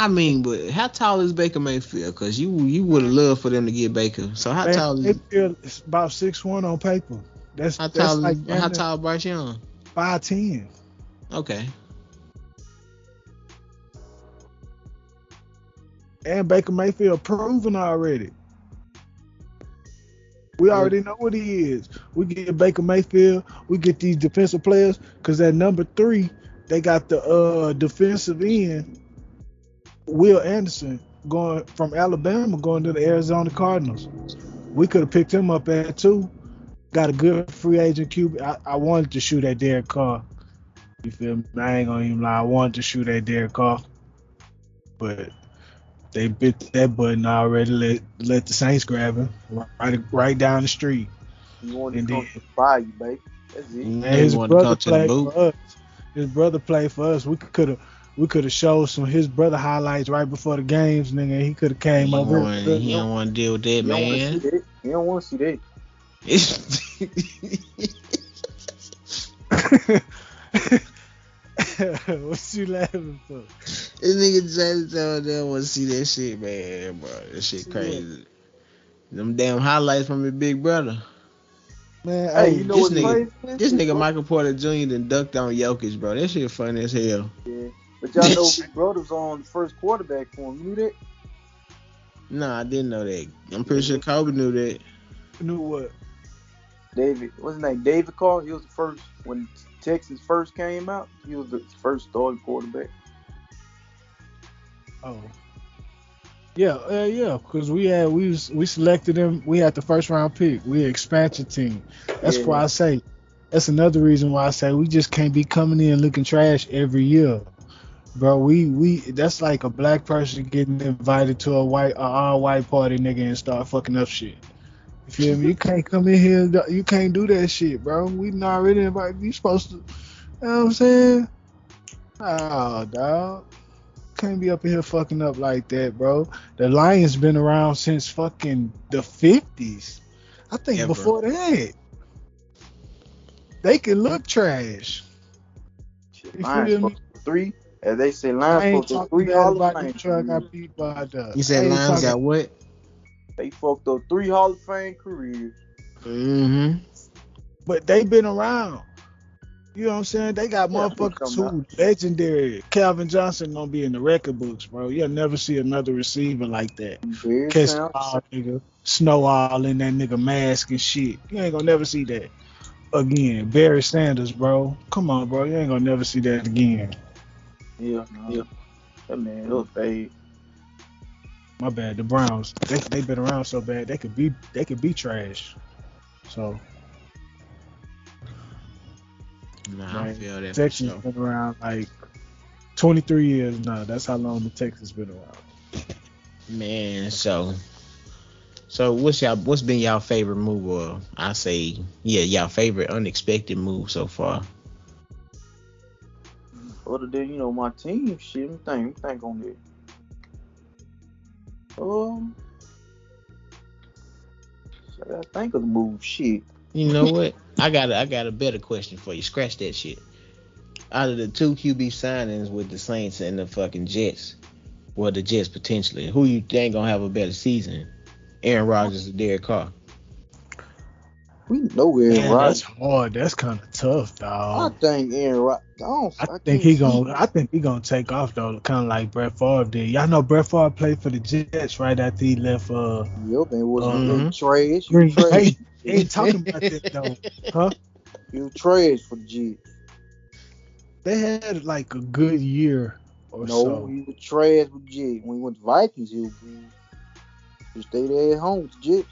I mean, but how tall is Baker Mayfield? Cause you you would have loved for them to get Baker. So how Man, tall is Mayfield is about six one on paper. That's how that's tall like how tall Bryce Young? five ten. Okay. And Baker Mayfield proven already. We already know what he is. We get Baker Mayfield. We get these defensive players because at number three they got the uh defensive end Will Anderson going from Alabama going to the Arizona Cardinals. We could have picked him up at two. Got a good free agent QB. I, I wanted to shoot at Derek Carr. You feel me? I ain't gonna even lie. I wanted to shoot at Derek Carr, but they bit that button already. Let let the Saints grab him right right down the street. You want to And come then- to buy you, baby. That's it. And They his brother to played for us. His brother played for us. We could have we could have showed some of his brother highlights right before the games, nigga. He could have came don't over. want he don't want to deal with that You don't want to man. see that. You don't want to see that. what you laughing for? This nigga James Jones don't want to see that shit, man, bro. That shit crazy. Them damn highlights from his big brother. Man, Hey, hey, you know this nigga- crazy? This nigga Michael Porter Jr. done ducked on Jokic, bro. That shit funny as hell. Yeah. But y'all know his brother's on the first quarterback for him. You knew that? Nah, I didn't know that. I'm pretty sure Kobe knew that. knew what? David, what's his name? David Carr. He was the first when Texas first came out. He was the first starting quarterback. Oh. Yeah, uh, yeah, because we had we was, we selected him. We had the first round pick. We an expansion team. That's Yeah. why I say. That's another reason why I say we just can't be coming in looking trash every year, bro. We we that's like a black person getting invited to a white a all white party, nigga, and start fucking up shit. You feel me? You can't come in here. do- You can't do that shit, bro. We not already invited. You supposed to. You know what I'm saying? Oh, dog can't be up in here fucking up like that, bro. The Lions been around since fucking the 50s. I think Ever. before that. They can look trash. Shit, You Lions feel me? three. As they say, I Lions ain't supposed three Hall about of Fame. truck I careers. beat by the. You said I Lions got what? They fucked up three Hall of Fame careers. Mm-hmm. But they been around. You know what I'm saying? They got Yeah, motherfuckers come who legendary. Calvin Johnson gonna be in the record books, bro. You'll never see another receiver like that. Barry catch Sanders. the ball, nigga. Snow all in that nigga mask and shit. You ain't gonna never see that again. Barry Sanders, bro. Come on, bro. You ain't gonna never see that again. Yeah, yeah. That man, that was bad. My bad. The Browns, they they been around so bad they could be they could be trash. So Nah, I Man, feel that for Texas sure. been around like 23 years now. That's how long the Texas been around. Man, so so what's y'all what's been y'all favorite move or I say yeah, y'all favorite unexpected move so far? Other than, you know, my team shit, let me think, let me think on that. Um, I gotta think of the move. Shit. You know what? I got a, I got a better question for you. Scratch that shit. Out of the two QB signings with the Saints and the fucking Jets, well the Jets potentially, who you think gonna have a better season? Aaron Rodgers or Derek Carr? We know Aaron Man, that's hard. That's kind of tough, though. I think Aaron Rodgers. I, I think he gonna. I think he gonna take off though, kind of like Brett Favre did. Y'all know Brett Favre played for the Jets right after he left. Uh, Yep, and was Mhm. uh, trash. You trash. They ain't talking about that though, huh? You trash for the Jets. They had like a good year or No, so. he was trash with Jets. When he went to Vikings, he was. He stayed there at home with the Jets.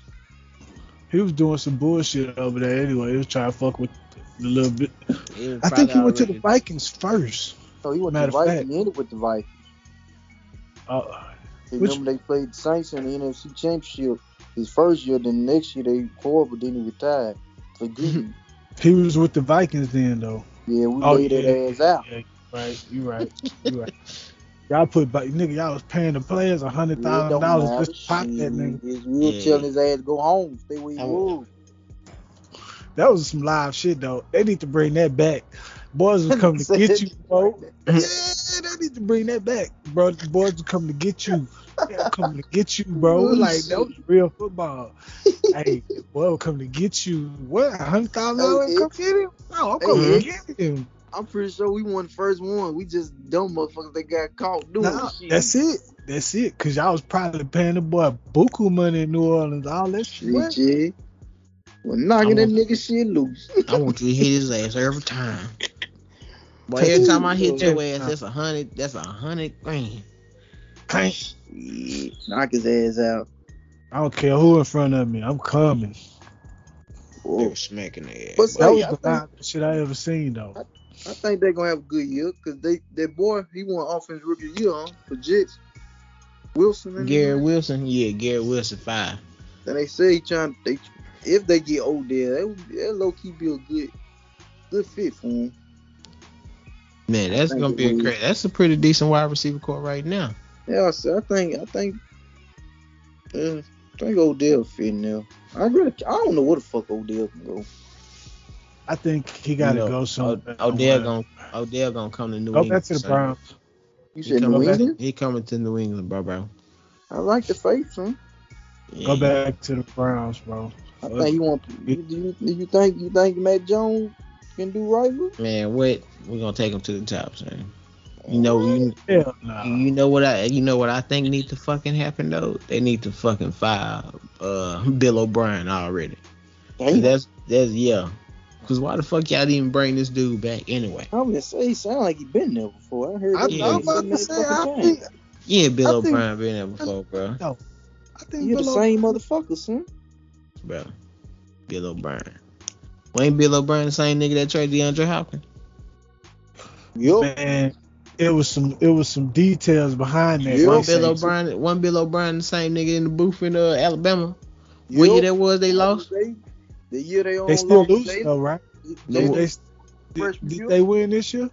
He was doing some bullshit over there anyway. He was trying to fuck with a little bit. I think he went to the Vikings first. So he went Matter to the. Vikings. He ended with the Vikings. Uh, They Which- remember they played the Saints in the NFC Championship his first year. Then the next year they horrible. Then he retired for he was with the Vikings then though. yeah, we Oh, laid yeah. that ass out. Yeah, right. You right. You right. Y'all put, but nigga, y'all was paying the players a hundred Yeah, it thousand don't dollars just to pop that Shit, nigga. it's- We Yeah. telling his ass to go home, stay where he was. That was some live shit though. They need to bring that back. Boys will come to get you, bro. Yeah, they need to bring that back, bro. The boys will come to get you. They'll come to get you, bro. Oh, like that was real football. hey, boy will come to get you. What? A hundred thousand dollars? Come get him? No, I'm coming Hey, to get him. I'm pretty sure we won the first one. We just dumb motherfuckers that got caught doing Nah, shit. that's it. That's it. Cause y'all was probably paying the boy buku money in New Orleans, all that shit. Shit, yeah. Well, knocking that nigga shit loose. I want you to hit his ass every time. Boy, every time I hit your ass, that's a hundred. That's a hundred grand. Bang. Shit, knock his ass out. I don't care who in front of me. I'm coming. They were smacking their But ass. That was the think- loudest shit I ever seen though. I think they're gonna have a good year because they that boy he won offense rookie year huh, for Jets. Wilson Gary. Wilson, yeah, Gary Wilson five. And they say he trying they if they get Odell, that that low key be a good good fit for him. Man, that's gonna be a great. That's a pretty decent wide receiver core right now. Yeah, I, I think I think uh, I think Odell fit in there. I really I don't know where the fuck Odell can go. I think he got to You know, go somewhere. O- Odell gonna Odell gonna come to New go England. Go back to the son. Browns. You He said New coming, back, he coming to New England, bro, bro. I like the face, son. Yeah. Go back to the Browns, bro. I think you want. You, do you, you think you think Mac Jones can do right with? Man, what? We're gonna take him to the top, son. You know, you nah. you know what I you know what I think need to fucking happen though. They need to fucking fire uh Bill O'Brien already. That's that's yeah. Cause why the fuck y'all didn't bring this dude back anyway? I'm gonna say he sound like he been there before. I heard. I, that Yeah. I'm about to say, I fucking think. Yeah, Bill I think- O'Brien been there before, bro. No, I think You're the Bill same motherfucker, son. Bro, Bill O'Brien. Well, ain't Bill O'Brien the same nigga that traded DeAndre Hopkins? Yup. man, it was some it was some details behind that. Yeah. One Bill too. O'Brien, one Bill O'Brien, the same nigga in the booth in uh, Alabama. What year that was they lost? They, the year they on They still lost, lose they, though, right? No, They, what- they, did, did year? they win this year?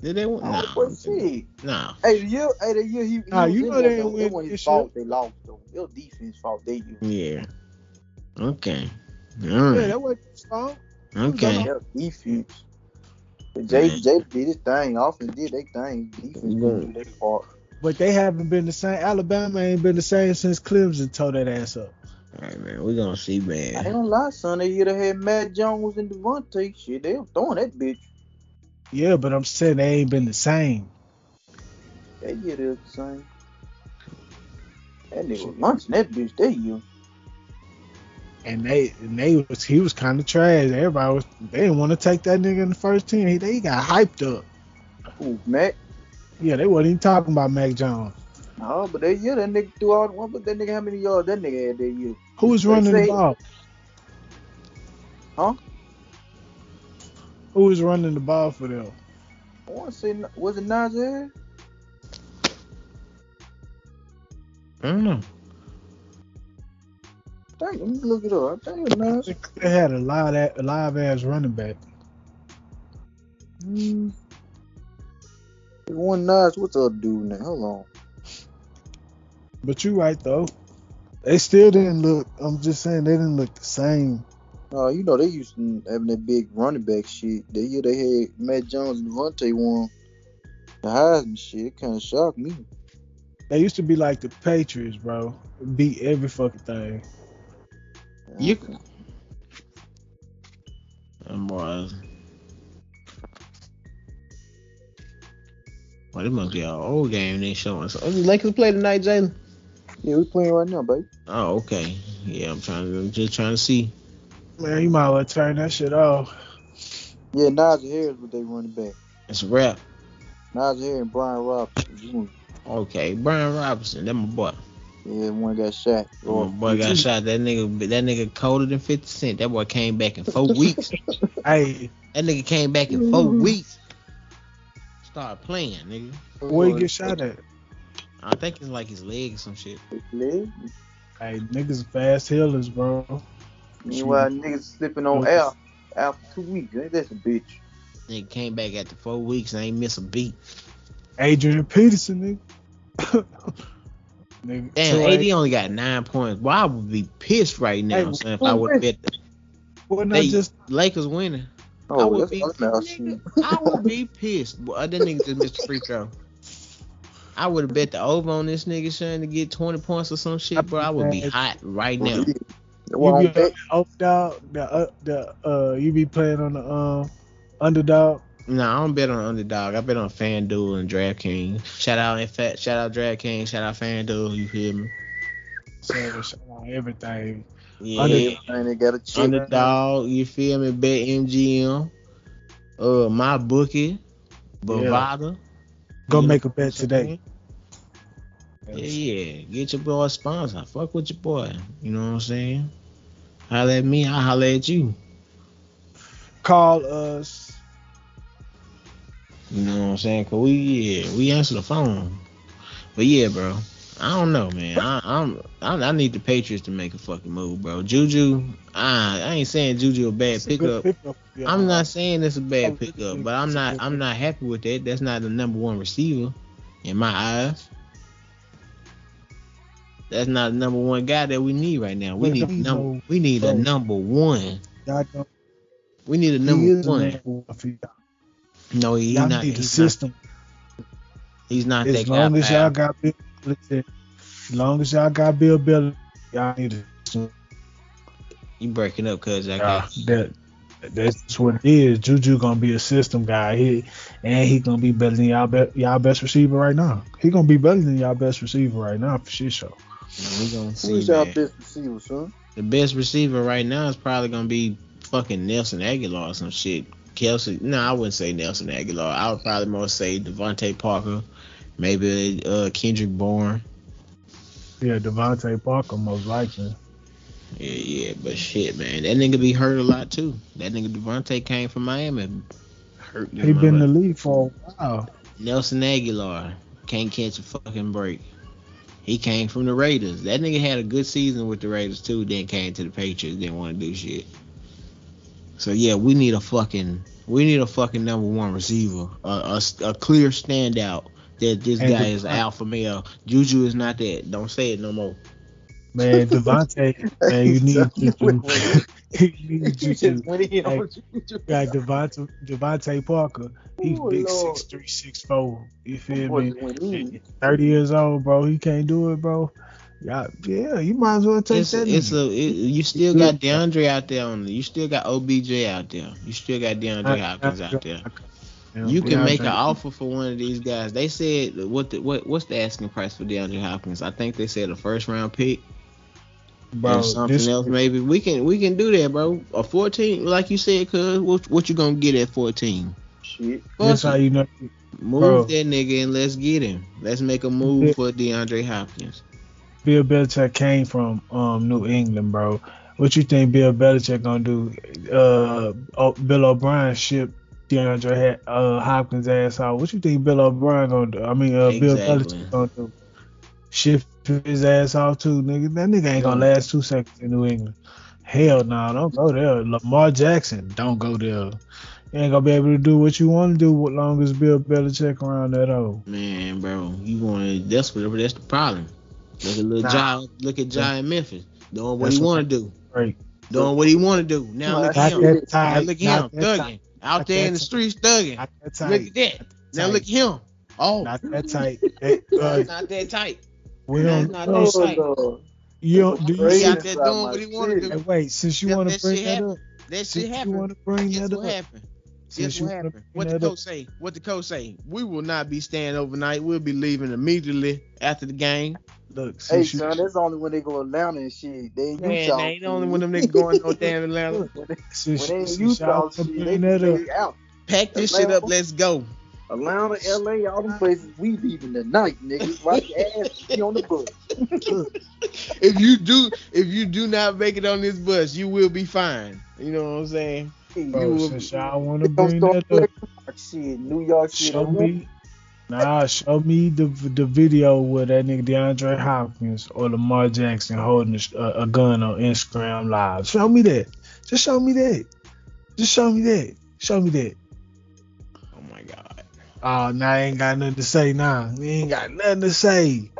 Did they win? Nah, shit. nah. Hey, the year, hey, the year he, he Nah, was you in know there, they though. ain't That win wasn't his this fault. They lost though. It was defense fault. They you. Yeah. Okay. All Yeah, right. that wasn't his fault. Okay. That was defense. But Jay, Man. Jay did his thing. Offense did their thing. Defense You didn't gonna- do their part. But they haven't been the same. Alabama ain't been the same since Clemson tore that ass up. All right, man. We're gonna see, I man. ain't gonna lie, son. They year they had Mac Jones and Devontae. Shit, they was throwing that bitch. Yeah, but I'm saying they ain't been the same. That year they was the same. That nigga was munching that bitch that year. And they and they was he was kind of trash. Everybody was they didn't want to take that nigga in the first team. He they got hyped up. Ooh, Matt. Yeah, they wasn't even talking about Mac Jones. No, but that year that nigga threw all one. But that nigga, how many yards that nigga had that year? Who was running say- the ball? Huh? Who was running the ball for them? I want to say, was it Najee? I don't know. I think, let me look it up. I think it was Najee. They had a live a live ass running back. Hmm. It One Najee. What's up, dude Now, Hold on. But you're right though. They still didn't look. I'm just saying they didn't look the same. Uh, you know they used to having that big running back shit. That year they had Mac Jones and Devontae won the Heisman shit. It kind of shocked me. They used to be like the Patriots, bro. Beat every fucking thing. You- I'm boys. Well, it must be an old game they showing. So, oh, the Lakers play tonight, Jaylin. Yeah, we playing right now, baby. Oh, okay. Yeah, I'm trying to just trying to see. Man, you might well turn that shit off. Yeah, Najee Harris what they running back. It's a wrap. Najee Harris and Brian Robinson. Jr. Okay, Brian Robinson, that my boy. Yeah, one got shot. My boy got mm-hmm. shot. That nigga, that nigga colder than 50 Cent. That boy came back in four weeks. Hey, That nigga came back in four mm-hmm. weeks. Start playing, nigga. where you get shot at? I think it's like his leg or some shit. Leg. Hey, niggas fast healers, bro. Meanwhile, niggas slipping on air after two weeks. Ain't that a bitch? Nigga came back after four weeks and ain't miss a beat. Adrian Peterson, nigga. nigga Damn, Troy- AD only got nine points. Well, I would be pissed right now Hey, son, if I would have win? bet the Wasn't that they, just Lakers winning. Oh, I Oh, would be, what I'm nigga, I would be pissed. Boy, that nigga just missed a free throw. I would have bet the over on this nigga trying to get 20 points or some shit, bro. I would be hot right now. Well, you be bet, underdog, the uh, the uh, you be playing on the um underdog. No, I don't bet on underdog. I bet on FanDuel and DraftKings. Shout out, in fact, shout out DraftKings. Shout out FanDuel. You feel me? So shout out everything. Yeah. Under- and they got a. Underdog. You feel me? Bet MGM. Uh, my bookie. Bovada. Go You make a bet today. Yeah, yeah. Get your boy a sponsor. Fuck with your boy. You know what I'm saying? Holla at me, I holla at you. Call us. You know what I'm saying? Cause we yeah, we answer the phone. But yeah, bro. I don't know, man. I, I'm, I'm I need the Patriots to make a fucking move, bro. Juju, I I ain't saying Juju a bad It's a pickup. pickup, yeah. I'm not saying it's a Oh, bad pickup, but I'm not I'm not happy with that. That's not the number one receiver in my eyes. That's not the number one guy that we need right now. We need number we need a number one. We need a number one. number one for y'all. No, he's not. He's not, system. he's not As that long guy. as y'all got Bill as long as y'all got Bill Belichick, y'all need a system. You breaking up, cause I Uh, got that that's what it is. Juju gonna be a system guy. He and he gonna be better than y'all be, y'all best receiver right now. He gonna be better than y'all best receiver right now for shit show. we gonna see. is our man. best receiver, son? The best receiver right now is probably gonna be fucking Nelson Agholor or some shit. Kelsey, no, I wouldn't say Nelson Agholor. I would probably more say DeVante Parker, maybe uh Kendrick Bourne. Yeah, DeVante Parker most likely. Yeah, yeah, but shit, man, that nigga be hurt a lot too. That nigga DeVante came from Miami, hurt. He been in the league for a while. Nelson Agholor can't catch a fucking break. He came from the Raiders. That nigga had a good season with the Raiders too. Then came to the Patriots. Didn't want to do shit. So yeah, we need a fucking we need a fucking number one receiver, a, a, a clear standout that this And guy the- is alpha male. Juju is not that. Don't say it no more. Man, DeVante, man, you need Juju. you need Juju. just went in Hey, on Juju. got DeVante, DeVante Parker. He's Oh, big Lord. six three, six four. You Them feel boys me? just went in. Thirty years old, bro. He can't do it, bro. Yeah, yeah. You might as well take It's, that. it's a it, you still got DeAndre out there on the, you still got OBJ out there. You still got DeAndre Hopkins out there. You can make an offer for one of these guys. They said what the, what what's the asking price for DeAndre Hopkins? I think they said a first round pick bro. and something This, else. Maybe we can we can do that, bro. A fourteen, like you said, cuz what, what you gonna get at fourteen? Shit. this Fuck how you know. Move bro. that nigga and let's get him. Let's make a move for DeAndre Hopkins. Bill Belichick came from um New England, bro. What you think Bill Belichick gonna do? Uh, oh, Bill O'Brien shipped DeAndre ha- uh, Hopkins ass out. What you think Bill O'Brien gonna do? I mean, uh, Bill Exactly. Belichick gonna do? Shift his ass out too, nigga. That nigga ain't gonna last two seconds in New England. Hell no, don't go there. Lamar Jackson, don't go there. You ain't gonna be able to do what you want to do as long as Bill Belichick around that old. Man, bro, you want to that's what that's the problem. Look at little Nah. John, look at John in Memphis doing what That's he want to do, Right. doing what he want to do. Now look at him. Now look at him, Not that tight. thugging out there in the that streets, thugging. Not that Look at that. Now look at him. Oh, Not that tight. Hey, uh, not that tight. we don't. not Oh, that tight. Lord. You don't, do you He out see? there doing what he want to city. Hey, do. wait, since you want to bring shit that happen. up, That Since shit you happened. want to bring Guess that what up, happened? Since Guess you what wanna happened? What the that up. coach say? What the coach say? We will not be staying overnight. We'll be leaving immediately after the game. Look, Hey, you, son, that's only when they go to Atlanta and shit. They in Man, Utah. they ain't the only one them niggas going no damn Atlanta. when they, since, when they in since y'all Utah, wanna shit, bring they, that up, they out. Pack this shit up. Let's go. Atlanta, LA, all them places we leaving tonight, nigga. Watch your ass be on the bus. If you do, if you do not make it on this bus, you will be fine. You know what I'm saying? Hey, bro, you will- since y'all want to bring that up, playing shit, New York City. show me. Nah, show me the the video with that nigga DeAndre Hopkins or Lamar Jackson holding a, a gun on Instagram Live. Show me that. Just show me that. Just show me that. Show me that. Oh my god. Oh, now I ain't got nothing to say now. We ain't got nothing to say.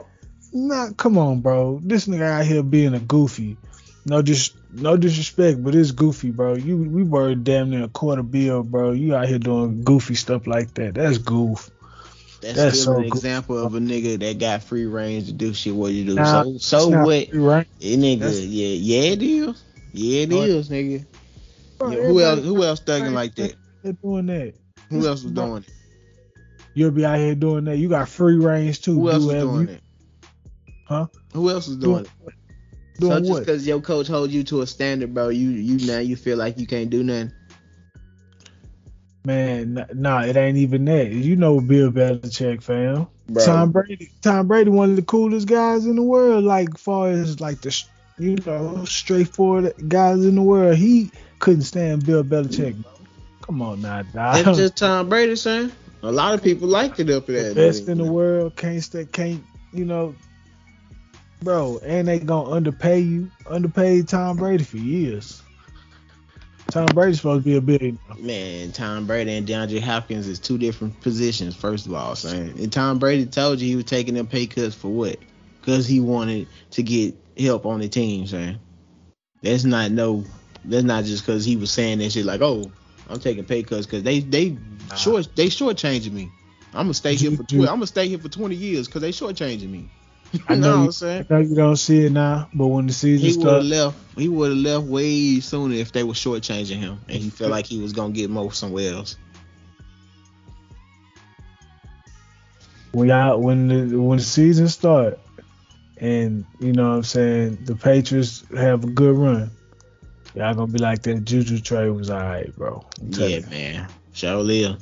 Nah, come on, bro. This nigga out here being a goofy. No dis no disrespect, but it's goofy, bro. You we were damn near a quarter bill, bro. You out here doing goofy stuff like that. That's goof. That's, That's still so an good. example of a nigga that got free range to do shit what you do. Nah, so so what? right? Eh, nigga, That's- yeah, yeah it is. Yeah it What? is, nigga. Bro, Yeah, who else who else thugging like that? They're doing that. Who else was doing it? You'll be out here doing that. You got free range too. Who Do else was doing you- it? Huh? Who else was doing it? Doing so just because your coach holds you to a standard, bro, you you now you feel like you can't do nothing. Man, nah, it ain't even that. You know Bill Belichick, fam. Bro. Tom Brady, Tom Brady, one of the coolest guys in the world. Like far as like the, you know, straightforward guys in the world. He couldn't stand Bill Belichick, bro. Come on now, dog. That's just Tom Brady, son. A lot of people liked it up the there. best in the world. Can't stay, can't you know, bro? And they gonna underpay you, underpaid Tom Brady for years. Tom Brady's supposed to be a billionaire. Man, Tom Brady and DeAndre Hopkins is two different positions, first of all, son. And Tom Brady told you he was taking them pay cuts for what? Because he wanted to get help on the team, son. That's not no. That's not just because he was saying that shit like, oh, I'm taking pay cuts because they they short they shortchanging me. I'm gonna stay here for Juju. tw- I'm gonna stay here for 20 years because they shortchanging me. I know know what I'm saying? I know you don't see it now, but when the season He would have starts, left. He would have left way sooner if they were shortchanging him, and he felt like he was gonna get more somewhere else. when y'all when the when the season start, and you know what I'm saying, the Patriots have a good run. Y'all gonna be like that Juju trade was alright, bro. Yeah, you. man. Show live.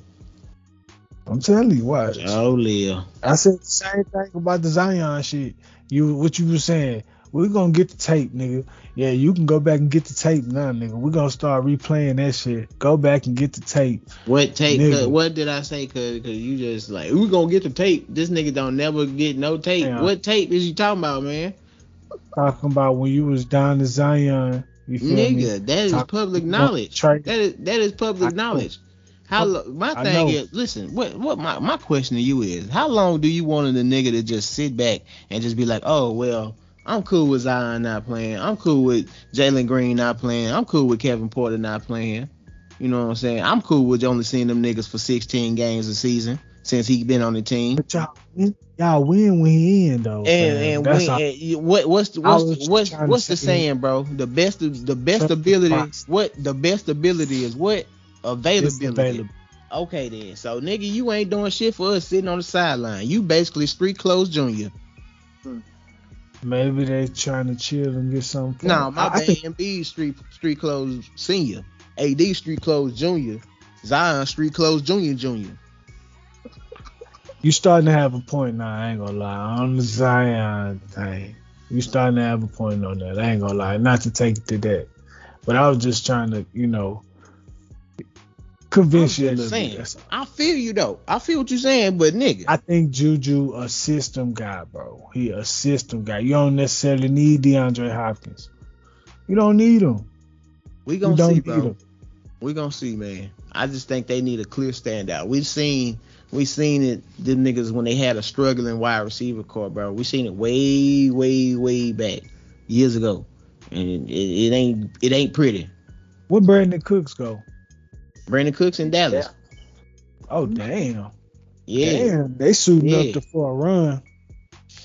I'm telling you, watch. Oh, Live. I said the same thing about the Zion shit. You what you were saying. We're gonna get the tape, nigga. Yeah, you can go back and get the tape now, nigga. We're gonna start replaying that shit. Go back and get the tape. What tape? What did I say? Cause, cause you just like we gonna get the tape. This nigga don't never get no tape. Yeah. What tape is you talking about, man? Talking about when you was down to Zion. You feel me? Nigga, that is Talk- public knowledge. That is that is public know. knowledge. How lo- my I thing know. is, listen, what what my my question to you is, how long do you want the nigga to just sit back and just be like, oh well, I'm cool with Zion not playing, I'm cool with Jalen Green not playing, I'm cool with Kevin Porter not playing. You know what I'm saying? I'm cool with only seeing them niggas for 16 games a season since he been on the team. But y'all, win- y'all win when he in though. And fam. and, That's when, and what what's the, what's what's what's the saying, bro? The best the best Trust the ability. What the best ability is what It's availability. available. Okay then. So nigga, you ain't doing shit for us sitting on the sideline. You basically street clothes junior. Hmm. Maybe they trying to chill and get something. No, him. my I, I bad. think street street clothes senior. AD street clothes junior. Zion street clothes junior junior. you starting to have a point now. I ain't gonna lie on the Zion thing. You starting to have a point on that. I ain't gonna lie. Not to take it to that, but I was just trying to, you know, I'm convince you just saying. bit. That's all. I feel you though. I feel what you're saying, but nigga, I think Juju a system guy, bro. He a system guy. You don't necessarily need DeAndre Hopkins. You don't need him. we gonna see, bro. him. We gonna see, man. I just think they need a clear standout. We've seen we seen it the niggas when they had a struggling wide receiver core, bro. We seen it way, way, way back years ago, and it, it ain't it ain't pretty. Where Brandin Cooks go? Brandin Cooks in Dallas. Oh damn. Yeah, Damn, they suiting Yeah. up to for a run.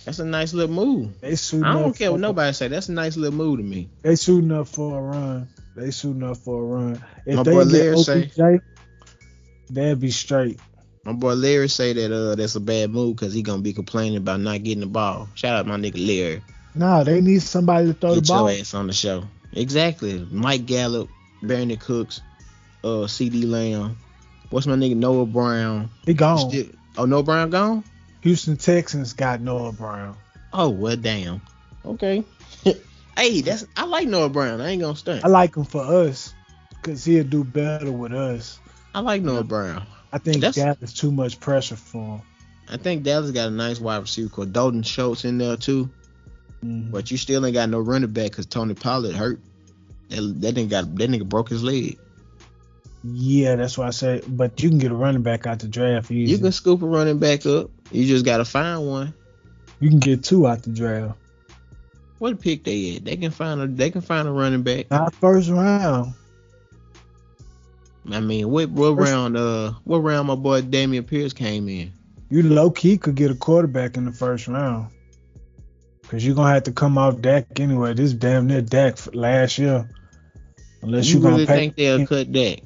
that's a nice little move. They suiting I up don't care for, what nobody say. That's a nice little move to me. They shooting up for a run. They suiting up for a run. If My they boy get Larry say- OBJ, they'd be straight. My boy Larry say that uh that's a bad move because he gonna be complaining about not getting the ball. Shout out my nigga Larry. Nah, they need somebody to throw Get the ball. your ass on the show. Exactly. Mike Gallup, Brandin Cooks, uh CeeDee Lamb. What's my nigga Noah Brown? He gone. Still- oh Noah Brown gone? Houston Texans got Noah Brown. Oh well damn. Okay. hey, that's I like Noah Brown. I ain't gonna stunt. I like him for us because he'll do better with us. I like Noah Brown. I think That's- that is too much pressure for him. I think Dallas got a nice wide receiver called Dalton Schultz in there too. Mhm. But you still ain't got no running back because Tony Pollard hurt. That, that nigga got that nigga broke his leg. Yeah, that's why I said. But you can get a running back out the draft easy. You can scoop a running back up. You just gotta find one. You can get two out the draft. What pick they at? They can find a they can find a running back. Not first round. I mean, what what First- round uh what round my boy Dameon Pierce came in? You low key could get a quarterback in the first round. Cause you're gonna have to come off Dak anyway. This damn near Dak last year. Unless you you, really gonna think they'll cut Dak?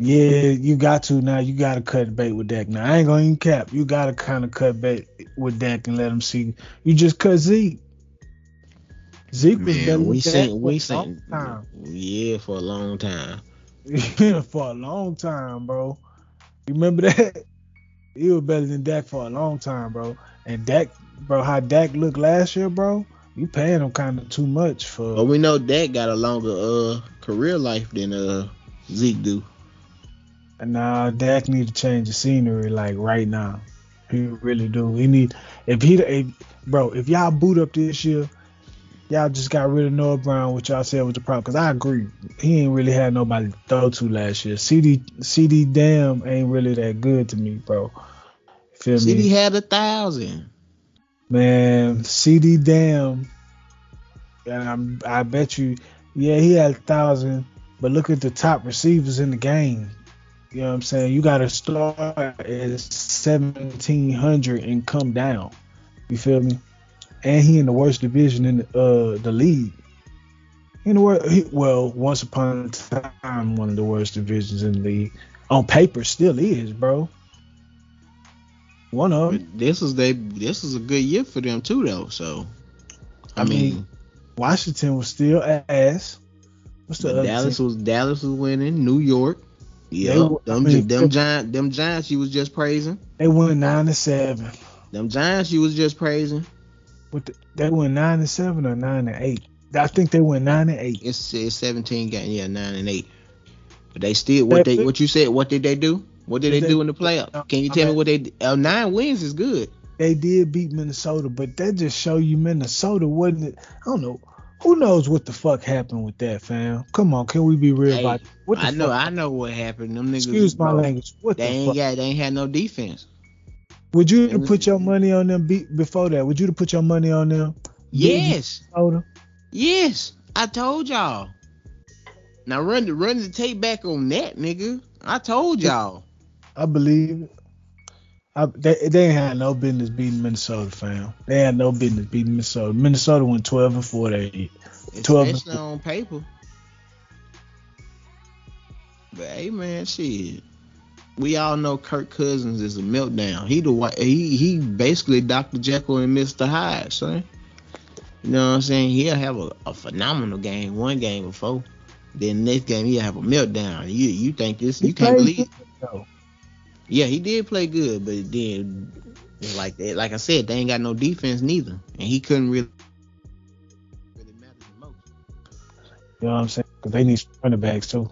Yeah, you got to now. You got to cut bait with Dak. Now I ain't gonna even cap. You got to kind of cut bait with Dak and let him see. You just cut Zeke. Zeke was better Man, than we Dak seen for we a long seen time. yeah for a long time. Yeah, for a long time, bro. You remember that? He was better than Dak for a long time, bro. And Dak, bro, how Dak looked last year, bro. You paying him kind of too much for. But we know Dak got a longer uh career life than uh Zeke do. And now Dak need to change the scenery like right now. He really do. He need if he if, bro, if y'all boot up this year, y'all just got rid of Noah Brown, which y'all said was the problem. Cause I agree, he ain't really had nobody to throw to last year. CeeDee CeeDee Lamb ain't really that good to me, bro. Feel CeeDee me, had a thousand. man? CeeDee Lamb, and I'm I bet you, yeah, he had a thousand. But look at the top receivers in the game. You know what I'm saying? You got to start at 1700 and come down. You feel me? And he in the worst division in the, uh, the league. In the worst, he, well, once upon a time, one of the worst divisions in the league. On paper, still is, bro. One of them. This is they this is a good year for them too though. So I, I mean, mean, Washington was still ass. What's the Dallas was Dallas was winning. New York. Yeah, were- I them mean, them giant them giants you was just praising. They went nine and seven. Them giants you was just praising. What the, they went nine and seven or nine and eight. I think they went nine and eight. It's, it's 17 games, yeah, nine and eight. But they still what they what you said? What did they do? What did they They- do in the playoffs? Can you I tell me what they? Uh, nine wins is good. They did beat Minnesota, but that just show you Minnesota wasn't it? I don't know. Who knows what the fuck happened with that, fam? Come on, can we be real Hey, about it? What I know? I know what happened. Them niggas. Excuse my language. What They the ain't fuck? got. They ain't had no defense. Would you have was- put your money on them be- before that? Would you have put your money on them? Yes, Minnesota? yes. I told y'all. Now run the run the tape back on that, nigga. I told y'all. I believe it. I, they, they ain't had no business beating Minnesota, fam. They had no business beating Minnesota. Minnesota went 12 and 4 they year. 12 and Especially on paper. But hey man, shit. We all know Kirk Cousins is a meltdown. He the he he basically Dr. Jekyll and Mr. Hyde, son. You know what I'm saying? He'll have a, a phenomenal game, one game before. Then next game he'll have a meltdown. You you think this He you can't believe though. Yeah, he did play good, but then like that like I said, they ain't got no defense neither. And he couldn't really really matter the most. You know what I'm saying? Because they need running backs, too.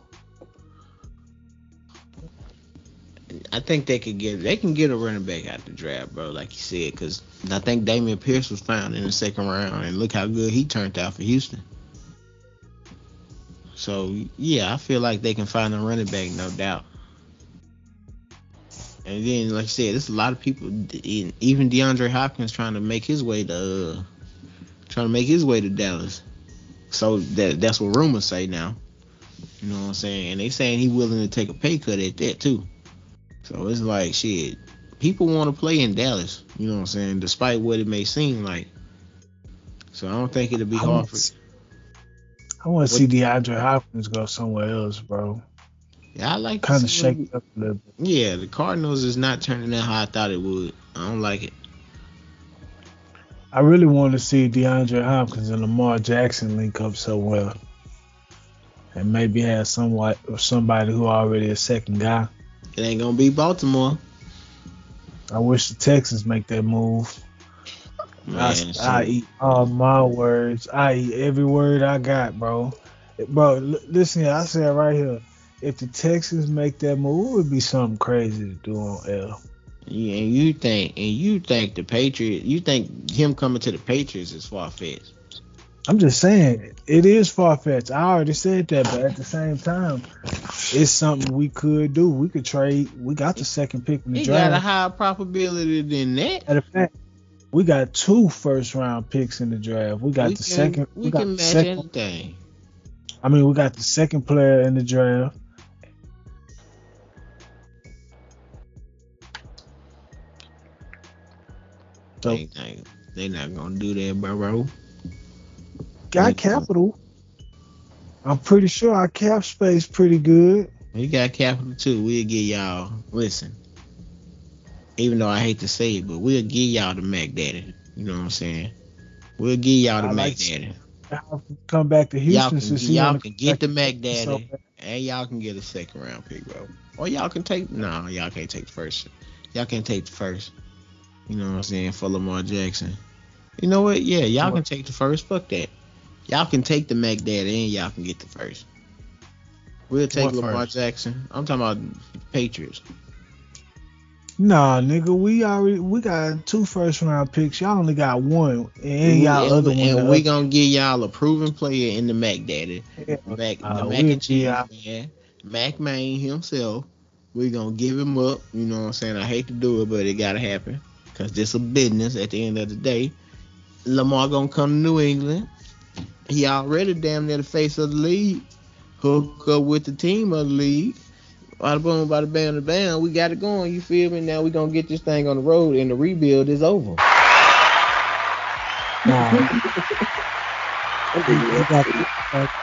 I think they could get they can get a running back out the draft, bro. Like you said, because I think Dameon Pierce was found in the second round, and look how good he turned out for Houston. So yeah, I feel like they can find a running back, no doubt. And then, like I said, there's a lot of people, even DeAndre Hopkins, trying to make his way to, uh, trying to make his way to Dallas. So that that's what rumors say now. You know what I'm saying? And they saying he willing to take a pay cut at that too. So it's like shit. People want to play in Dallas. You know what I'm saying? Despite what it may seem like. So I don't think it'll be I hard for. I want to see DeAndre Hopkins go somewhere else, bro. Yeah, I like Kind of shake it up a little bit. Yeah, the Cardinals is not turning out how I thought it would. I don't like it. I really want to see DeAndre Hopkins and Lamar Jackson link up so well, and maybe have somewhat somebody who already a second guy. It ain't gonna be Baltimore. I wish the Texans make that move. I, Man, I eat all my words. I eat every word I got, bro. Bro, listen here. I said right here. If the Texans make that move, it would be something crazy to do on L. Yeah, and you think and you think the Patriots you think him coming to the Patriots is far fetched. I'm just saying, it is far fetched. I already said that, but at the same time, it's something we could do. We could trade. We got the second pick in the draft. He got a higher probability than that. Matter of fact, we got two first round picks in the draft. We got we the can, second. we, We, got can the match second. anything. I mean, we got the second player in the draft. They, they, they not gonna do that, bro. got capital. I'm pretty sure our cap space pretty good. We got capital too. We'll get y'all listen. Even though I hate to say it, but we'll give y'all the Mac Daddy. You know what I'm saying? We'll give y'all the I Mac like- Daddy. I'll come back to Y'all Houston can, since y'all can get the Mac Houston so Daddy, and y'all can get a second round pick, bro. Or y'all can take no, y'all can't take the first. Y'all can't take the first. You know what I'm saying for Lamar Jackson. You know what? Yeah, y'all can take the first. Fuck that. Y'all can take the Mac Daddy and y'all can get the first. We'll take What Lamar first? Jackson. I'm talking about Patriots. Nah, nigga, we already we got two first round picks. Y'all only got one, and y'all and other we, one. and we gonna give y'all a proven player in the Mac Daddy. Mac, Uh, the Mac we'll and cheese man, Mac Main himself. We gonna give him up. You know what I'm saying? I hate to do it, but it gotta happen because this a business. At the end of the day, Lamar gonna come to New England. He already damn near the face of the league. Hook up with the team of the league. Bada boom, bada bam, bada bam. We got it going. You feel me? Now we gonna get this thing on the road, and the rebuild is over. Nah. we got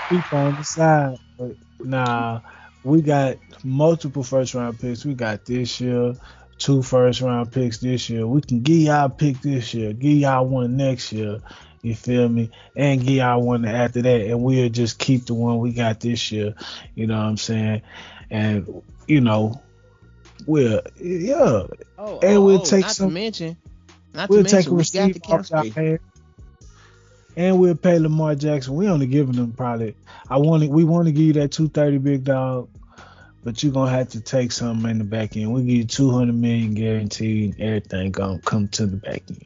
people on the side, but nah, we got multiple first round picks. We got this year, two first round picks this year. We can give y'all a pick this year, give y'all one next year. You feel me? And give y'all one after that, and we'll just keep the one we got this year. You know what I'm saying? And you know, we'll yeah, Oh, And oh, oh, we'll take not some- to mention, not we'll to take a mention, we got the receipt cap off hand. And we'll pay Lamar Jackson. We only giving them probably. I want to. We want to give you that two thirty big dog, but you're gonna have to take something in the back end. We give you two hundred million guaranteed. and Everything gonna come to the back end.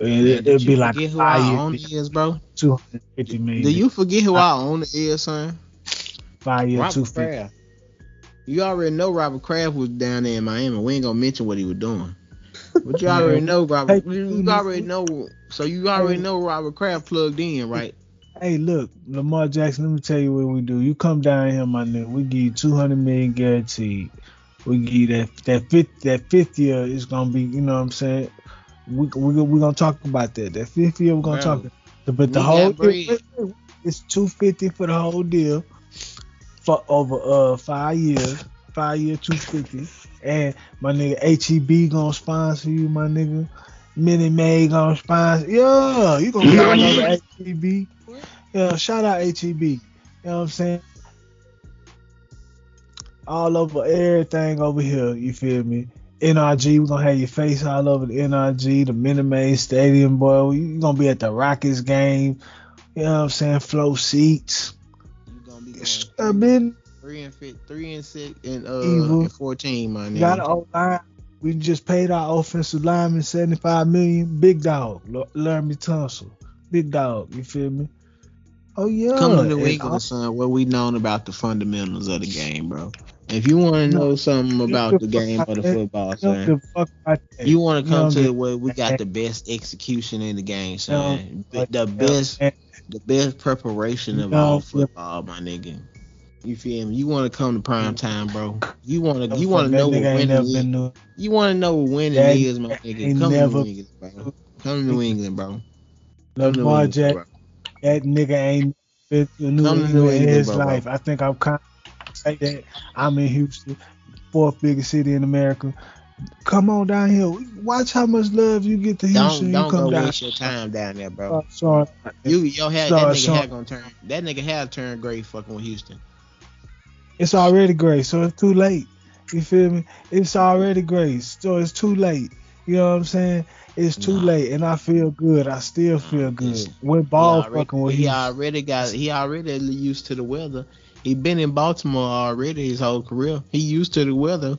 It, did it'll be like forget who five our year, owner is, bro? two hundred fifty million. Do you forget who our owner is, son? five year two Robert fifty? Kraft. You already know Robert Kraft was down there in Miami. We ain't gonna mention what he was doing. But you already know Robert. hey, You, you already know. So you already know Robert Kraft plugged in, right? Hey, look, Lamar Jackson. Let me tell you what we do. You come down here, my nigga. We give you two hundred million guaranteed. We give you that that fifth that fifth year is gonna be. You know what I'm saying? We we we gonna talk about that. That fifth year we're gonna Bro, talk. But the whole deal, wait, wait, it's two fifty for the whole deal for over uh five years. Five year two fifty. And my nigga HEB gonna sponsor you, my nigga. Minute Maid gonna sponsor. Yeah, you gonna get all over HEB. Yeah, shout out HEB. You know what I'm saying? All over everything over here, you feel me? NRG, we're gonna have your face all over the NRG, the Minute Maid Stadium, boy. You're gonna be at the Rockets game. You know what I'm saying? Flow seats. You gonna be going a three and fit, three and six, and uh, Evil. and fourteen, my We got an old line. We just paid our offensive lineman 75 million. Big dog. L- Laremy Tunsil. Big dog. You feel me? Oh yeah. Come to New And England, son, where we known about the fundamentals of the game, bro. If you want to know something about the game of the football, son, give a fuck about that. you want to come to where we got the best execution in the game, son. The best, the best preparation of all football, my nigga. You feel me? You want to come to prime time, bro. You want to, you want to know what winning is. You want to know what winning is, my nigga. Come to New England, bro. Come to New England, bro. Come to New England, bro. That nigga ain't been to New England in his bro, life. I think I'm kind of say that I'm in Houston, fourth biggest city in America. Come on down here. Watch how much love you get to Houston. Don't you don't come go down. waste your time down there, bro. Uh, sorry. You your head Sorry, that nigga sorry. had gonna turn that nigga had turned gray fucking with Houston. It's already gray, so it's too late. You feel me? It's already gray, so it's too late. You know what I'm saying? It's too Nah. late, and I feel good. I still feel good. When He ball already, fucking with he already got he already used to the weather. He been in Baltimore already his whole career. He used to the weather.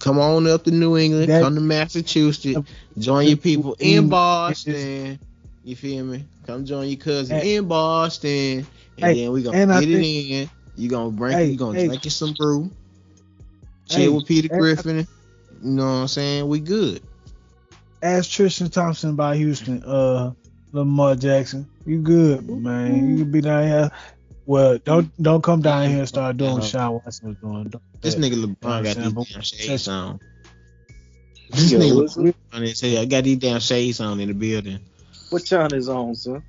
Come on up to New England, That- come to Massachusetts, join your people in Boston. You feel me? Come join your cousin Hey. in Boston, and Hey, then we gonna and I get it think- in. You gonna bring Hey, you gonna drink you some brew, chill with Peter Griffin. You know what I'm saying? We good. Ask Tristan Thompson about Houston, uh, Lamar Jackson. You good, man. You can be down here. Well, don't don't come down here and start doing what Sean Watson was doing. Don't This that. nigga LeBron got these damn shades on. This Yo, nigga LeBron they say I got these damn shades on in the building. What channel is on, son?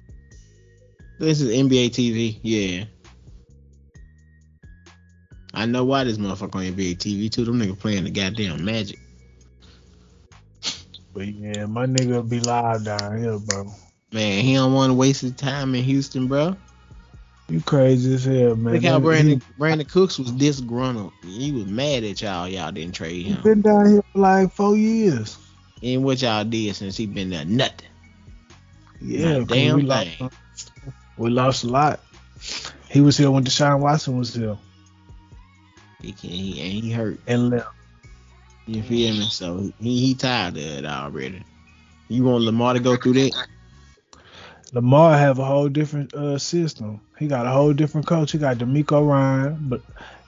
This is NBA TV. Yeah. I know why this motherfucker on NBA TV too. Them nigga playing the goddamn Magic. But yeah, my nigga be live down here, bro. Man, he don't want to waste his time in Houston, bro. You crazy as hell, man. Look how He- Brandin Brandin Cooks was disgruntled. He was mad at y'all. Y'all didn't trade He him. been down here for like four years. And what y'all did since he been there? Nothing. Yeah, Not damn we lost, thing. we lost a lot. He was here when Deshaun Watson was here He can he and he hurt. and left. You feel me? So he he tired of it already. You want Lamar to go through that? Lamar have a whole different uh, system. He got a whole different coach. He got DeMeco Ryan, but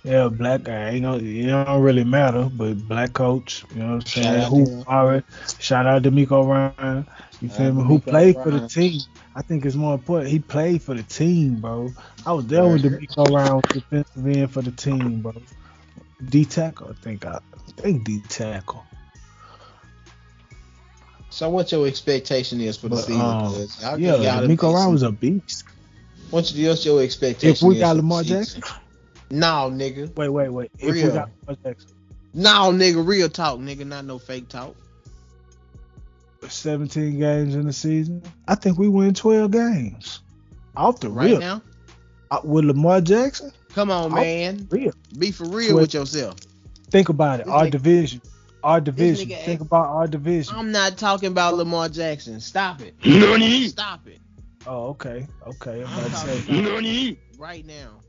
yeah, black guy. You know, it don't really matter, but black coach. You know what I'm Shout saying? out Who already shout out DeMeco Ryan. You feel out me? Who played for the team? I think it's more important. He played for the team, bro. I was there Right. DeMeco Ryan was defensive end for the team, bro. D tackle, I think. I, I think D tackle. So what your expectation is for the But, season? um, Yeah, done Ryan was a beast. What's your, what's your expectation? If we is got Lamar? Jackson, No, nigga. wait, wait, wait. If we got Lamar Jackson. No, nigga. Real talk, nigga. Not no fake talk. 17 games in the season. I think we win 12 games. Off the Right rip. now. Uh, with Lamar Jackson, Come on, Off man. real. Be for real with yourself. Think about it. This Our nigga- division. Our division. Think about our division. I'm not talking about Lamar Jackson. Stop it. Stop it. oh, okay. Okay. I'm I'm about to say. about right now.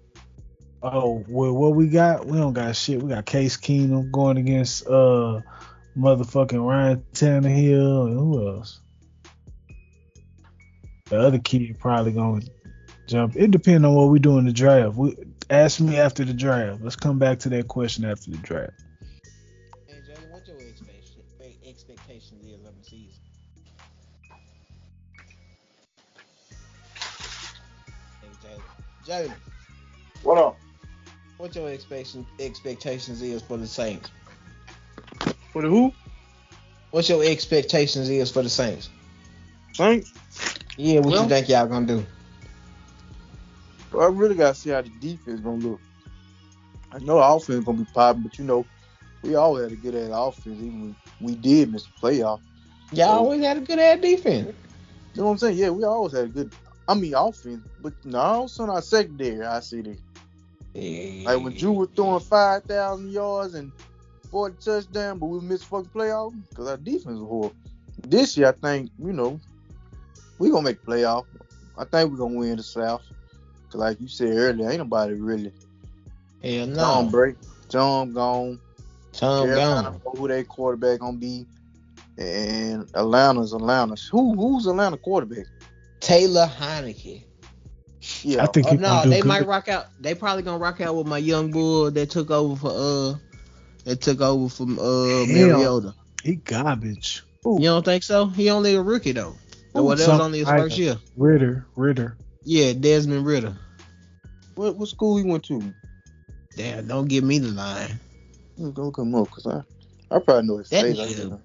Oh, well, what we got? We don't got shit. We got Case Keenum going against uh motherfucking Ryan Tannehill and who else? The other kid probably gonna jump. It depends on what we do in the draft. We ask me after the draft. Let's come back to that question after the draft. Hey, Jaylin, what your expectation, expectations is of the season? Hey, Jaylin. Jaylin, What up? what your expectation expectations is for the Saints? For the who? What's your expectations is for the Saints? Saints? Yeah, what Well- you think y'all gonna do? Well, I really gotta see how the defense gonna look. I know the offense gonna be popping, but you know, we always had a good ass offense. Even when we did miss the playoff. Y'all Oh. always had a good ass defense. You know what I'm saying? Yeah, we always had a good. I mean, offense, but no, son, our secondary, I see that. Yeah. Like when Drew was throwing five thousand yards and forty touchdowns, but we missed fucking playoff because our defense was horrible. This year, I think you know we gonna make the playoff. I think we're gonna win the South. Cause like you said earlier, ain't nobody really. Hell Tom no. break. Tom gone. Tom Carolina gone. know who their quarterback gonna be. And Atlanta's Atlanta. Who who's Atlanta quarterback? Taylor Heinicke. Yeah, I think Oh, no, they good. might rock out. They probably gonna rock out with my young bull that took over for uh that took over from uh Mariota. He garbage. You don't think so? He only a rookie though. Who? well, that was only his first year. Ridder, Ridder. Yeah, Desmond Ridder. what, what school he went to? Damn, don't give me the line. Let me go look him up because I I probably know his That face. I nigga- don't-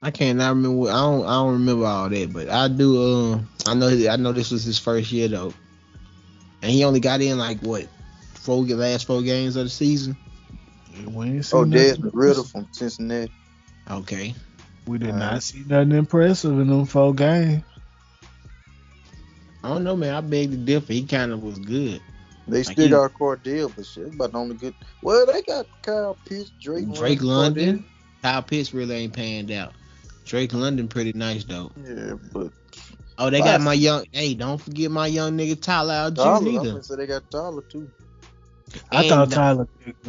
I can't not remember. What, I don't. I don't remember all that, but I do. Um, I know. I know this was his first year though, and he only got in like what four last four games of the season. We ain't seen Oh, nothing Desmond Ridder from Cincinnati. Okay. We did Uh, not see nothing impressive in them four games. I don't know, man. I beg to differ. He kind of was good. They Like still he- got Cordell, but shit, but the only good. Well, they got Kyle Pitts, Drake, Drake London, London, Kyle Pitts really ain't panned out. Drake London pretty nice though. Yeah, but Oh, they got is- my young. Hey, don't forget my young nigga Tyler Allgeier Tyler, I'm either. gonna they got Tyler too. I And thought Tyler picked.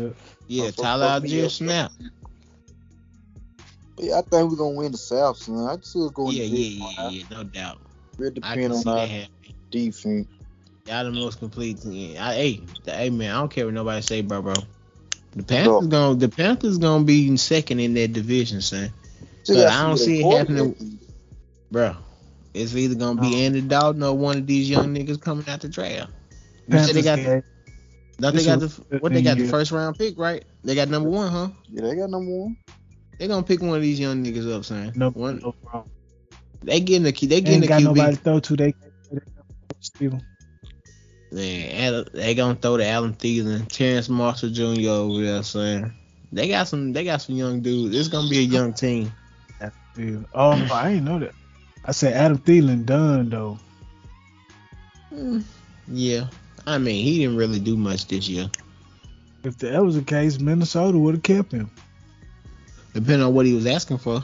Yeah, Oh, for- Tyler for- Allgeier yeah. snap. Yeah, I think we're gonna win the South, son. I still going. Yeah, in the yeah, yeah, yeah, no doubt. It I depend can on that our happening. Defense. Y'all the most complete team. I, hey, the, hey man, I don't care what nobody say, bro, bro. The Panthers gonna the Panthers gonna be second in that division, son. Still But I don't see it happening. Bro, it's either gonna be. Andy Dalton or one of these young niggas coming out the draft. You said they got game. don't they got the what they got the first round pick, right? They got number one, huh? Yeah, they got number one. They gonna pick one of these young niggas up, son. No, One, no problem. they getting the they They getting ain't the got nobody QB. to throw to. They Steven. Man, they gonna throw to Adam Thielen, Terrace Marshall Jr. over there, son. They got some. They got some young dudes. It's gonna be a young team. Thielen. Oh, I ain't know that. I said Adam Thielen done though. Mm, Yeah, I mean he didn't really do much this year. If that was the case, Minnesota would have kept him. Depending on what he was asking for.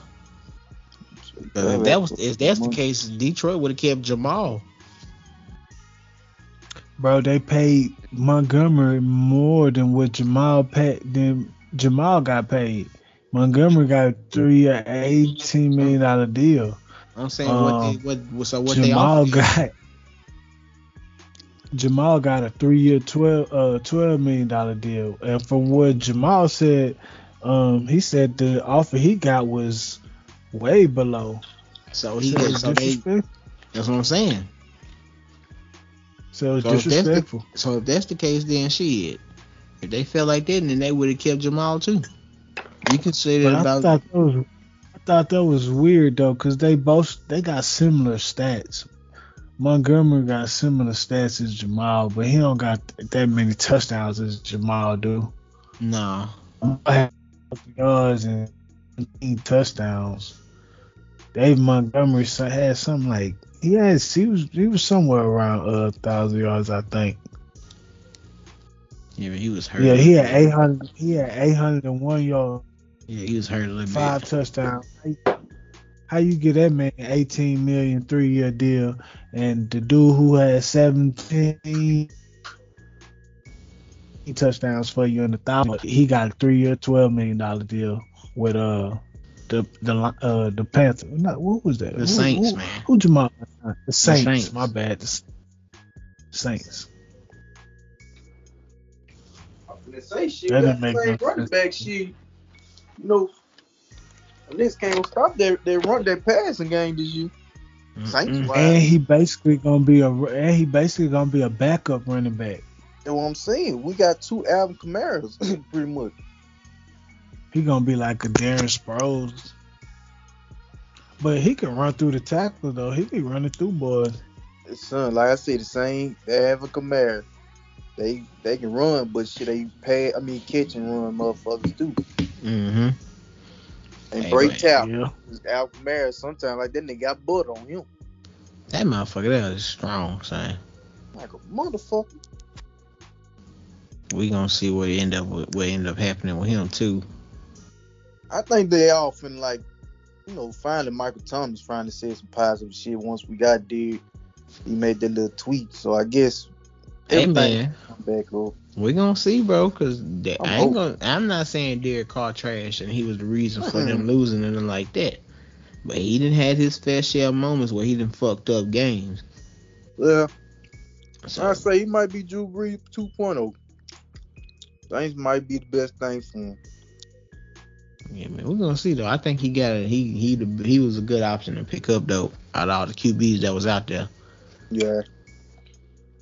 But if that was if that's the case, Detroit would have kept Jamal. Bro, they paid Montgomery more than what Jamal paid than Jamal got paid. Montgomery got a three year eighteen million dollar deal. I'm saying what Um, they what so what they Jamal offered. got Jamal got a three year twelve uh twelve million dollar deal. And from what Jamal said, um he said the offer he got was way below. So he So they that's what I'm saying. So it's So if that's the- disrespectful. So if that's the case, then shit. If they felt like that, then they would have kept Jamal too. You can say that But I about thought that was I thought that was weird though, cause they both they got similar stats. Montgomery got similar stats as Jamal, but he don't got that many touchdowns as Jamal do. no. yards and 15 touchdowns. Dave Montgomery had something like he had he was he was somewhere around a thousand yards, I think. Yeah, but he was hurt. Yeah, he had eight hundred. He had eight hundred and one yards, Yeah, he was hurt a little five bit. touchdowns. How you, how you get that man eighteen million three year deal, and the dude who had seventeen touchdowns for you in the thousand, he got a three year twelve million dollar deal with uh the the uh the Panthers. Not what was that? The Who- Saints, who, man. Who Jamal? The Saints. Saints. My bad. The Saints. They say shit. That That didn't make no running sense. back shit. You know, this can't stop their they run their passing game this year. Saints Mm-mm. wise. And he basically gonna be a and he basically gonna be a backup running back. That's what I'm saying. We got two Alvin Kamara's pretty much. He gonna be like a Darren Sproles. But he can run through the tackle though. He be running through boys. Son, like I said, the same Alvin Kamara. They they can run, but shit, they pay. I mean, catch and run, motherfuckers too. Mm-hmm. And Hey, break man. tackle. Alvin Kamara, sometimes like that nigga got butt on him, That motherfucker that is strong, son. like a motherfucker. We gonna see what end up with, what end up happening with him too. I think they all finna like, you know, finally Michael Thomas finally said some positive shit once we got there. He made that little tweet, so I guess Hey man, back up. we gonna see, bro. Cause that, I'm I ain't gonna. I'm not saying Derek Carr trash and he was the reason for Mm-mm. them losing and like that. But he didn't have his fair share of moments where he didn't fucked up games. Yeah, So, I say he might be Drew Brees 2.0. Things might be the best thing for him. Yeah, man, we're gonna see though. I think he got it. He he the, he was a good option to pick up though. Out of all the QBs that was out there. Yeah.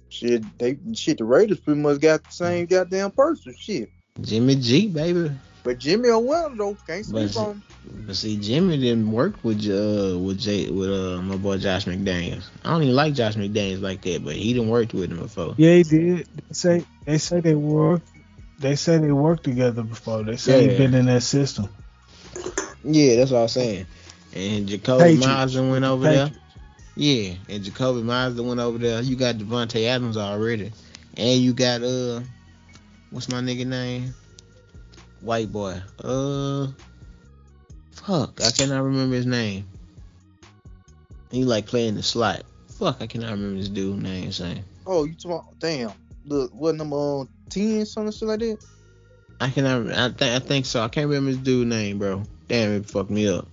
Shit, they shit. The Raiders pretty much got the same goddamn person. Shit. Jimmy G, baby. But Jimmy a winner though. Can't sleep But- on. But see, Jimmy didn't work with uh with Jay with uh my boy Josh McDaniels. I don't even like Josh McDaniels like that, but he didn't work with him before. Yeah, he did. They say they say they worked. They say they worked together before. They say Yeah. he been in that system. Yeah, that's what I'm saying. And Jacoby Patriots. Went over there. Yeah, and Jacoby Mazda went over there. You got Davante Adams already, and you got uh, what's my nigga name? White boy. Uh, fuck, I cannot remember his name. He like playing the slot. Fuck, I cannot remember this dude name. Saying Oh, you talking? Damn. The what number um, ten something shit like that? I cannot. I think I think so. I can't remember his dude name, bro. Damn, it fucked me up.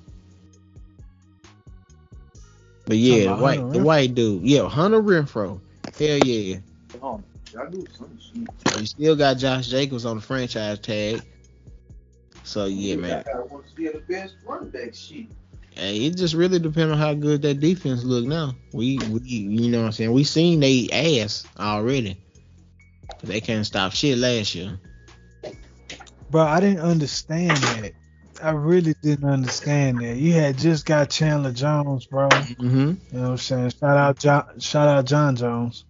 But yeah, the white the white dude. Yeah, Hunter Renfrow. Hell yeah. Oh, y'all do some shit. You still got Josh Jacobs on the franchise tag. So yeah, man. I want to be the best running back shit. Hey, it just really depends on how good that defense look now. We we you know what I'm saying? We seen they ass already. They can't stop shit last year. Bro, I didn't understand that. I really didn't understand that. You had just got Chandler Jones, bro. Mm-hmm. You know what I'm saying? Shout out John shout out Jon Jones.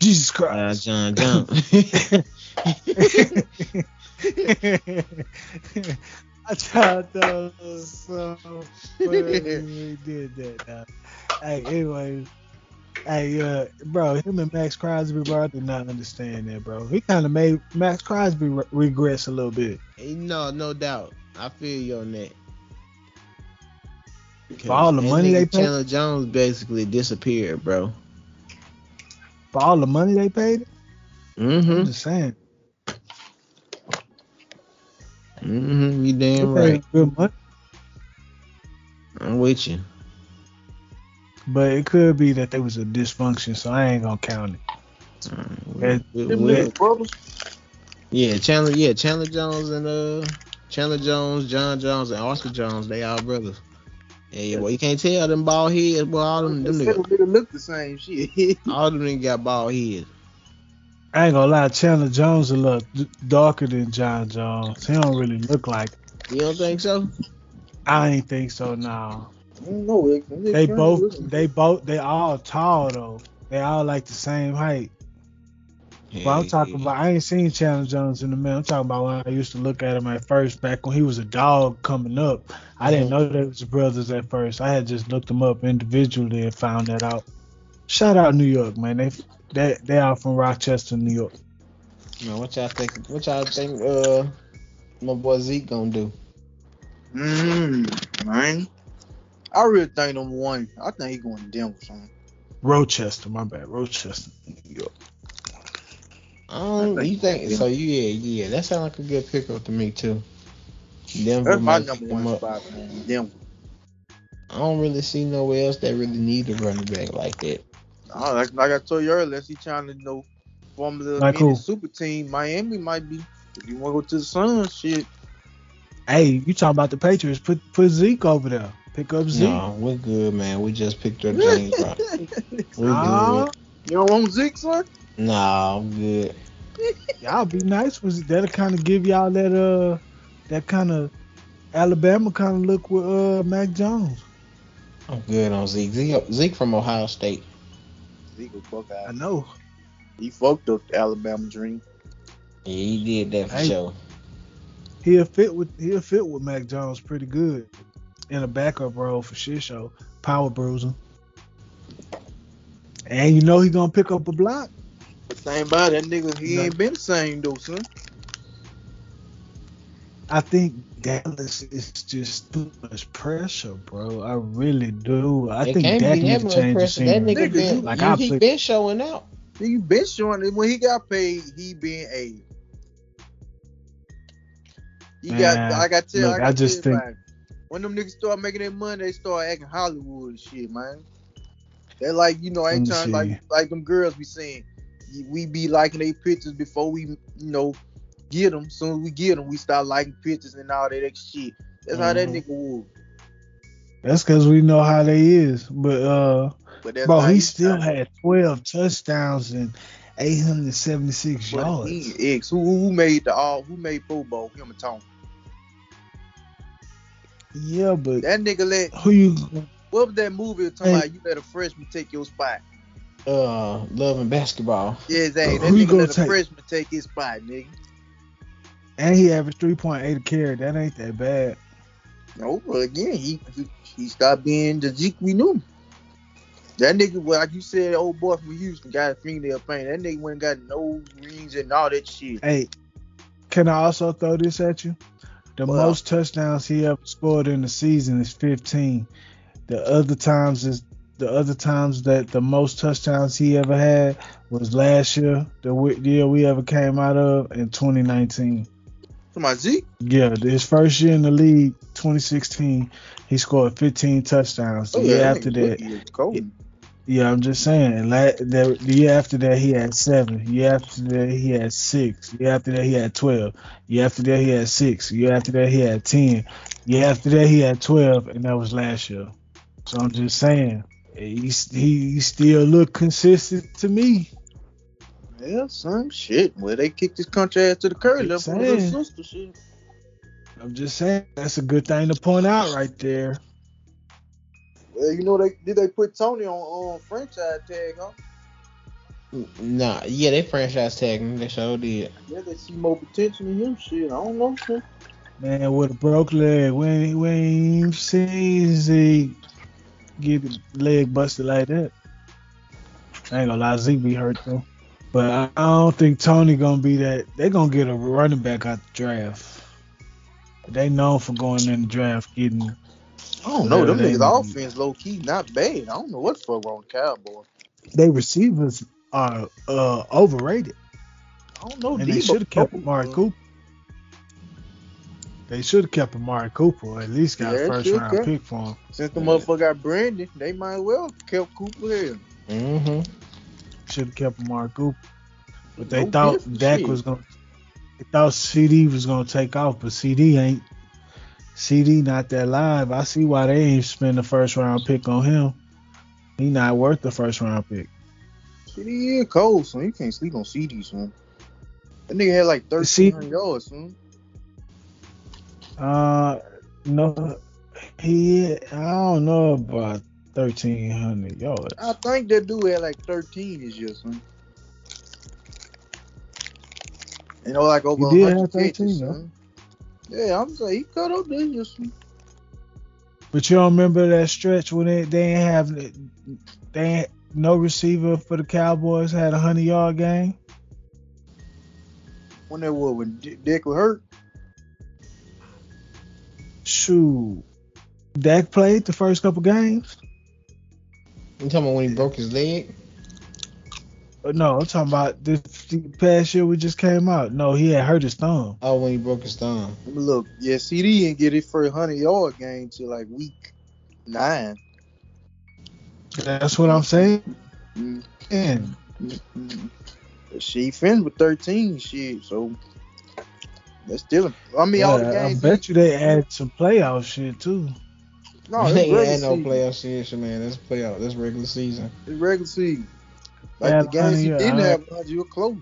Jesus Uh, Christ. Jon Jones. I tried to so funny he did that. Now. Hey, anyways, hey, uh, bro, him and Maxx Crosby, bro, I did not understand that, bro. He kind of made Maxx Crosby re- regress a little bit. no, no doubt. I feel you on that. For all the money they paid, Chandler Jones basically disappeared, bro. for all the money they paid, I'm Mm-hmm. just saying. Mm-hmm. You damn paid right. good money, I'm with you. But it could be that there was a dysfunction, so I ain't gonna count it. Yeah, we- Them brothers. yeah, Chandler. Yeah, Chandler Jones and uh, Chandler Jones, Jon Jones, and Oscar Jones. They all brothers. Yeah, yeah. Well, you can't tell them bald heads. Well, all them, them Them niggas, niggas look the same shit. all them niggas got bald heads. I ain't gonna lie, Chandler Jones a little d- darker than Jon Jones. He don't really look like. You don't think so? I ain't think so now. I don't know. It, They both, looking- they both, they all tall though. They all like the same height. But I'm talking about, I ain't seen Chandler Jones in the minute. I'm talking about when I used to look at him at first, back when he was a dog coming up. I didn't know they was brothers at first. I had just looked them up individually and found that out. Shout out New York, man. They they they are from Rochester, New York. Man, what y'all think? What y'all think? Uh, my boy Zeke gonna do? Mm, man. I really think number one. I think he going to Denver, son. Rochester, my bad, Rochester, New York. Um, I think- you think so? Yeah, yeah. That sounds like a good pickup to me too. Denver That's my number one spot, man. Denver. I don't really see nowhere else that really need a running back like that. Oh, like, like I told you earlier, unless he trying to you know form the Like mini super team. Miami might be. If you want to go to the Sun, shit. Hey, you talking about the Patriots? Put put Zeke over there. Pick up Zeke. No, we're good, man. We just picked up James. Robinson. We're Nah, good. You don't want Zeke, son? Nah, I'm good. y'all be nice. Was that'll kind of give y'all that uh that kind of Alabama kind of look with uh Mac Jones. I'm good on Zeke. Zeke, Zeke from Ohio State. Zeke was fuck I know. He fucked up the Alabama dream. Yeah, he did that for Hey. sure. He'll fit with he'll fit with Mac Jones pretty good in a backup role for shit show. Power bruiser. And you know he gonna pick up a block. But same about that nigga, he No. ain't been the same though, son. I think Dallas is just too much pressure, bro. I really do. I it think can't Dak that needs to change the scene. That nigga Nigga, been, like you- I he play- been showing out. He been showing it when he got paid, he been a. He got, I got to look, I, got I just tell think- man, when them niggas start making their money, they start acting Hollywood and shit, man. They like, you know, ain't trying like like them girls be saying, we be liking their pictures before we, you know, get them. Soon as we get them, we start liking pictures and all that extra shit. That's how that Mhm. nigga was. That's because we know how they is. But uh, But bro, he still trying. had 12 touchdowns and 876 yards. he ex who who made the all who made Pro Bowl? Him and Tony. Yeah, but That nigga let who you? what was that movie talking about? You let a freshman take your spot. Uh, love and basketball. Yeah, exactly. That Who nigga let a freshman take his spot, nigga. And he averaged three point eight a carry. That ain't that bad. No, but again, he he, he stopped being the Zeke we knew. That nigga, well, like you said, old boy from Houston got a fingernail paint. That nigga went got no rings and all that shit. Hey, can I also throw this at you? The Well- most touchdowns he ever scored in the season is 15. The other times is the other times that the most touchdowns he ever had was last year, the year we ever came out of in 2019. To my Zeke, Yeah, his first year in the league, 2016, he scored 15 touchdowns. The oh year yeah, after that, rookie is cold. Yeah, I'm just saying. La- the, the year after that, he had seven. Year after that, he had six. Year after that, he had twelve. Year after that, he had six. Year after that, he had ten. Year after that, he had twelve, and that was last year. So I'm just saying, he he, still look consistent to me. Yeah, some shit. Well, they kicked his country ass to the curb. Left Just saying. I'm just saying that's a good thing to point out right there. Well, you know they did they put Tony on on franchise tag, huh? Nah, yeah, they franchise tagged him. They sure did. Yeah, they see more potential in him. Shit, I don't know. Shit. Man, with a broke leg, we ain't, we ain't seen Zeke get the leg busted like that. I ain't gonna lie, Zeke be hurt though. But I, I don't think Tony gonna be that. They gonna get a running back out the draft. They known for going in the draft getting. I don't know. Them Yeah, they- niggas offense low key not bad. I don't know what the fuck wrong with Cowboys. They receivers are uh, overrated, I don't know. and they should have kept Cooper, Amari Cooper. They should have kept Amari Cooper, at least got Yeah, a first round kept. pick for him. Since the motherfucker got Brandin, they might as well kept Cooper here. Mm-hmm. Should have kept Amari Cooper. But they No thought difference, Dak shit. was gonna. They thought CeeDee was gonna take off, but CeeDee ain't. CeeDee not that live. I see why they ain't spend the first round pick on him. He not worth the first round pick. CeeDee is cold, son. You can't sleep on CeeDee, son. That nigga had like See- 1,300 yards, son. Uh, no, he. I don't know about thirteen hundred yards. I think that dude had like 13 this year, son. You know, like over He did 100 have 13, catches. Yeah, I'm saying he cut up this. But you don't remember that stretch when they they ain't have they ain't, no receiver for the Cowboys had a hundred yard game. When they were when D- Dick was hurt. Shoot, Dak played the first couple games. You talking about when he broke his leg? No, I'm talking about this past year we just came out. No, he had hurt his thumb. Oh, when he broke his thumb. Look, yeah, CeeDee didn't get his first 100 yard game till like week nine. That's what I'm saying. Mm, And mm, mm. But She finished with 13 shit, so that's still. I mean, all the yeah, I games. bet you they added some playoff shit too. No, they ain't had no playoff shit, man. That's playoff. That's regular season. It's regular season. Like the games you didn't I- have, mind you, were close.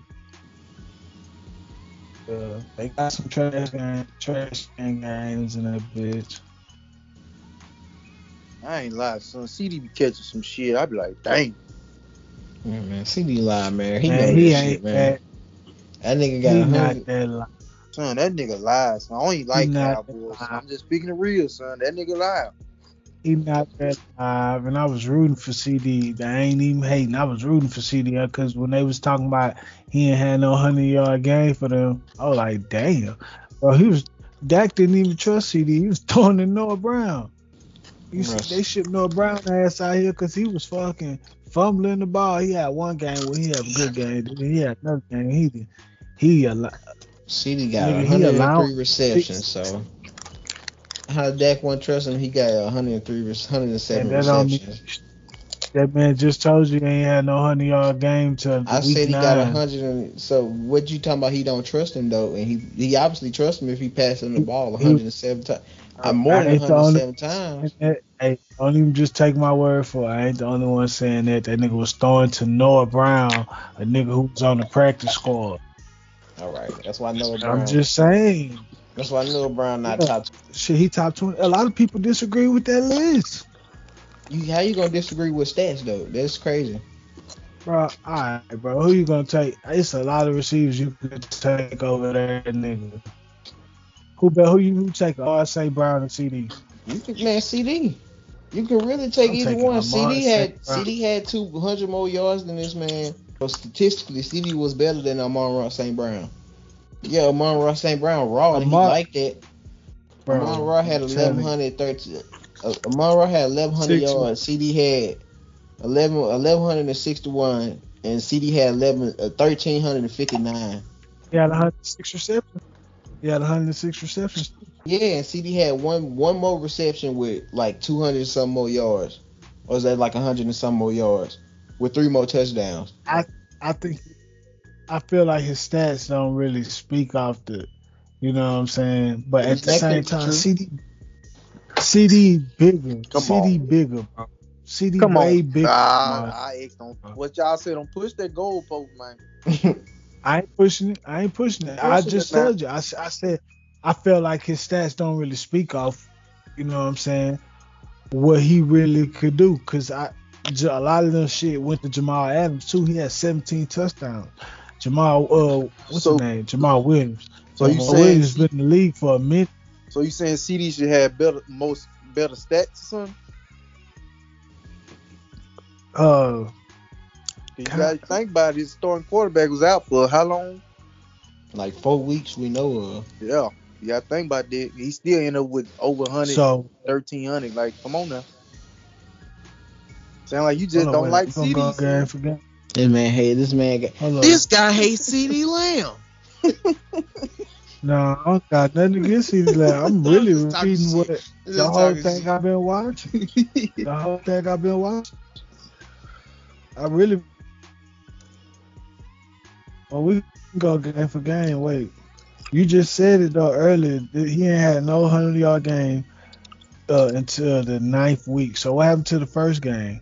Uh, they got some trash game, trash can games in that bitch. I ain't lying, son. CeeDee be catching some shit. I'd be like, dang. Yeah, man. CeeDee live, man. He man, know he ain't shit, man. That nigga got He a not hundred. that. Li- Son, that nigga lies. I don't even like Cowboys. that I'm just speaking the real, son. That nigga lie. He not that live, and I was rooting for CeeDee. I ain't even hating. I was rooting for CeeDee because when they was talking about he ain't had no hundred yard game for them, I was like, damn. Well, he was Dak didn't even trust CeeDee. He was throwing to Noah Brown. You see, they shipped Noah Brown ass out here because he was fucking fumbling the ball. He had one game where he had a good game. Then he had another game. He. He a lot. CeeDee got 103 allowed- receptions, so how Dak won't trust him? He got 103, re- 107 And that receptions. that man just told you he ain't had no hundred yard game till I said he nine. got 100. And, so what you talking about? He don't trust him though, and he he obviously trusts him if he passes him the ball 107 times. Uh, I'm more than ain't the only- 107 times. Hey, don't even just take my word for it. I ain't the only one saying that. That nigga was throwing to Noah Brown, a nigga who was on the practice squad. All right, that's why Noah Brown. I'm just saying. That's why Noah Brown not Yeah. top. Shit, he top twenty. A lot of people disagree with that list, You, how you gonna disagree with stats though? That's crazy. bro. All right, bro. Who you gonna take? It's a lot of receivers you could take over there, nigga. Who bet? Who you who take? Oh, R.S.A. Brown and CeeDee. You can, man, CeeDee. You can really take I'm either one. CeeDee had Brown. CeeDee had two hundred more yards than this man. But statistically, CeeDee was better than Amon-Ra St. Brown. Yeah, Amon-Ra St. Brown raw and he Amon- liked that. Bro, Amon Ra had I'm telling eleven you. hundred thirteen. Uh, Amon Ra had 1100 yards. CeeDee had 11 1161 and CeeDee had 11 uh, 1359. He had 106 receptions. He had 106 receptions. Yeah, and CeeDee had one one more reception with like 200 and some more yards. Or was that like 100 and some more yards with three more touchdowns? I I think I feel like his stats don't really speak off the, you know what I'm saying. But at the same time, true. CeeDee, CeeDee bigger, Come CeeDee on. bigger. CeeDee Come way on. bigger. Ah, man. I asked on what y'all said. Don't push that goalpost, man. I ain't pushing it. I ain't pushing it. I just it, told you. I, I said I felt like his stats don't really speak off. You know what I'm saying? What he really could do, cause I J- a lot of them shit went to Jamal Adams too. He had 17 touchdowns. Jamal, uh, what's So- his name? Jamaal Williams. So you Jamal saying Williams been in the league for a minute. so you saying CeeDee should have better most better stats or something? Uh, You God. gotta think about it. His starting quarterback was out for how long? like four weeks we know of. Yeah. You gotta think about that. He still ended up with over 100, so 1300. Like, come on now. Sound like you just don't wait, like we CeeDee. Go again and. This man, hey, this man got this guy hates CeeDee Lamb. No, I don't got nothing against CeeDee Lamb. I'm really shit. what This the whole thing shit. I've been watching. the whole thing I've been watching. I really. Well, we can go game for game. Wait, you just said it though earlier. He ain't had no hundred yard game uh, until the ninth week. So what happened to the first game?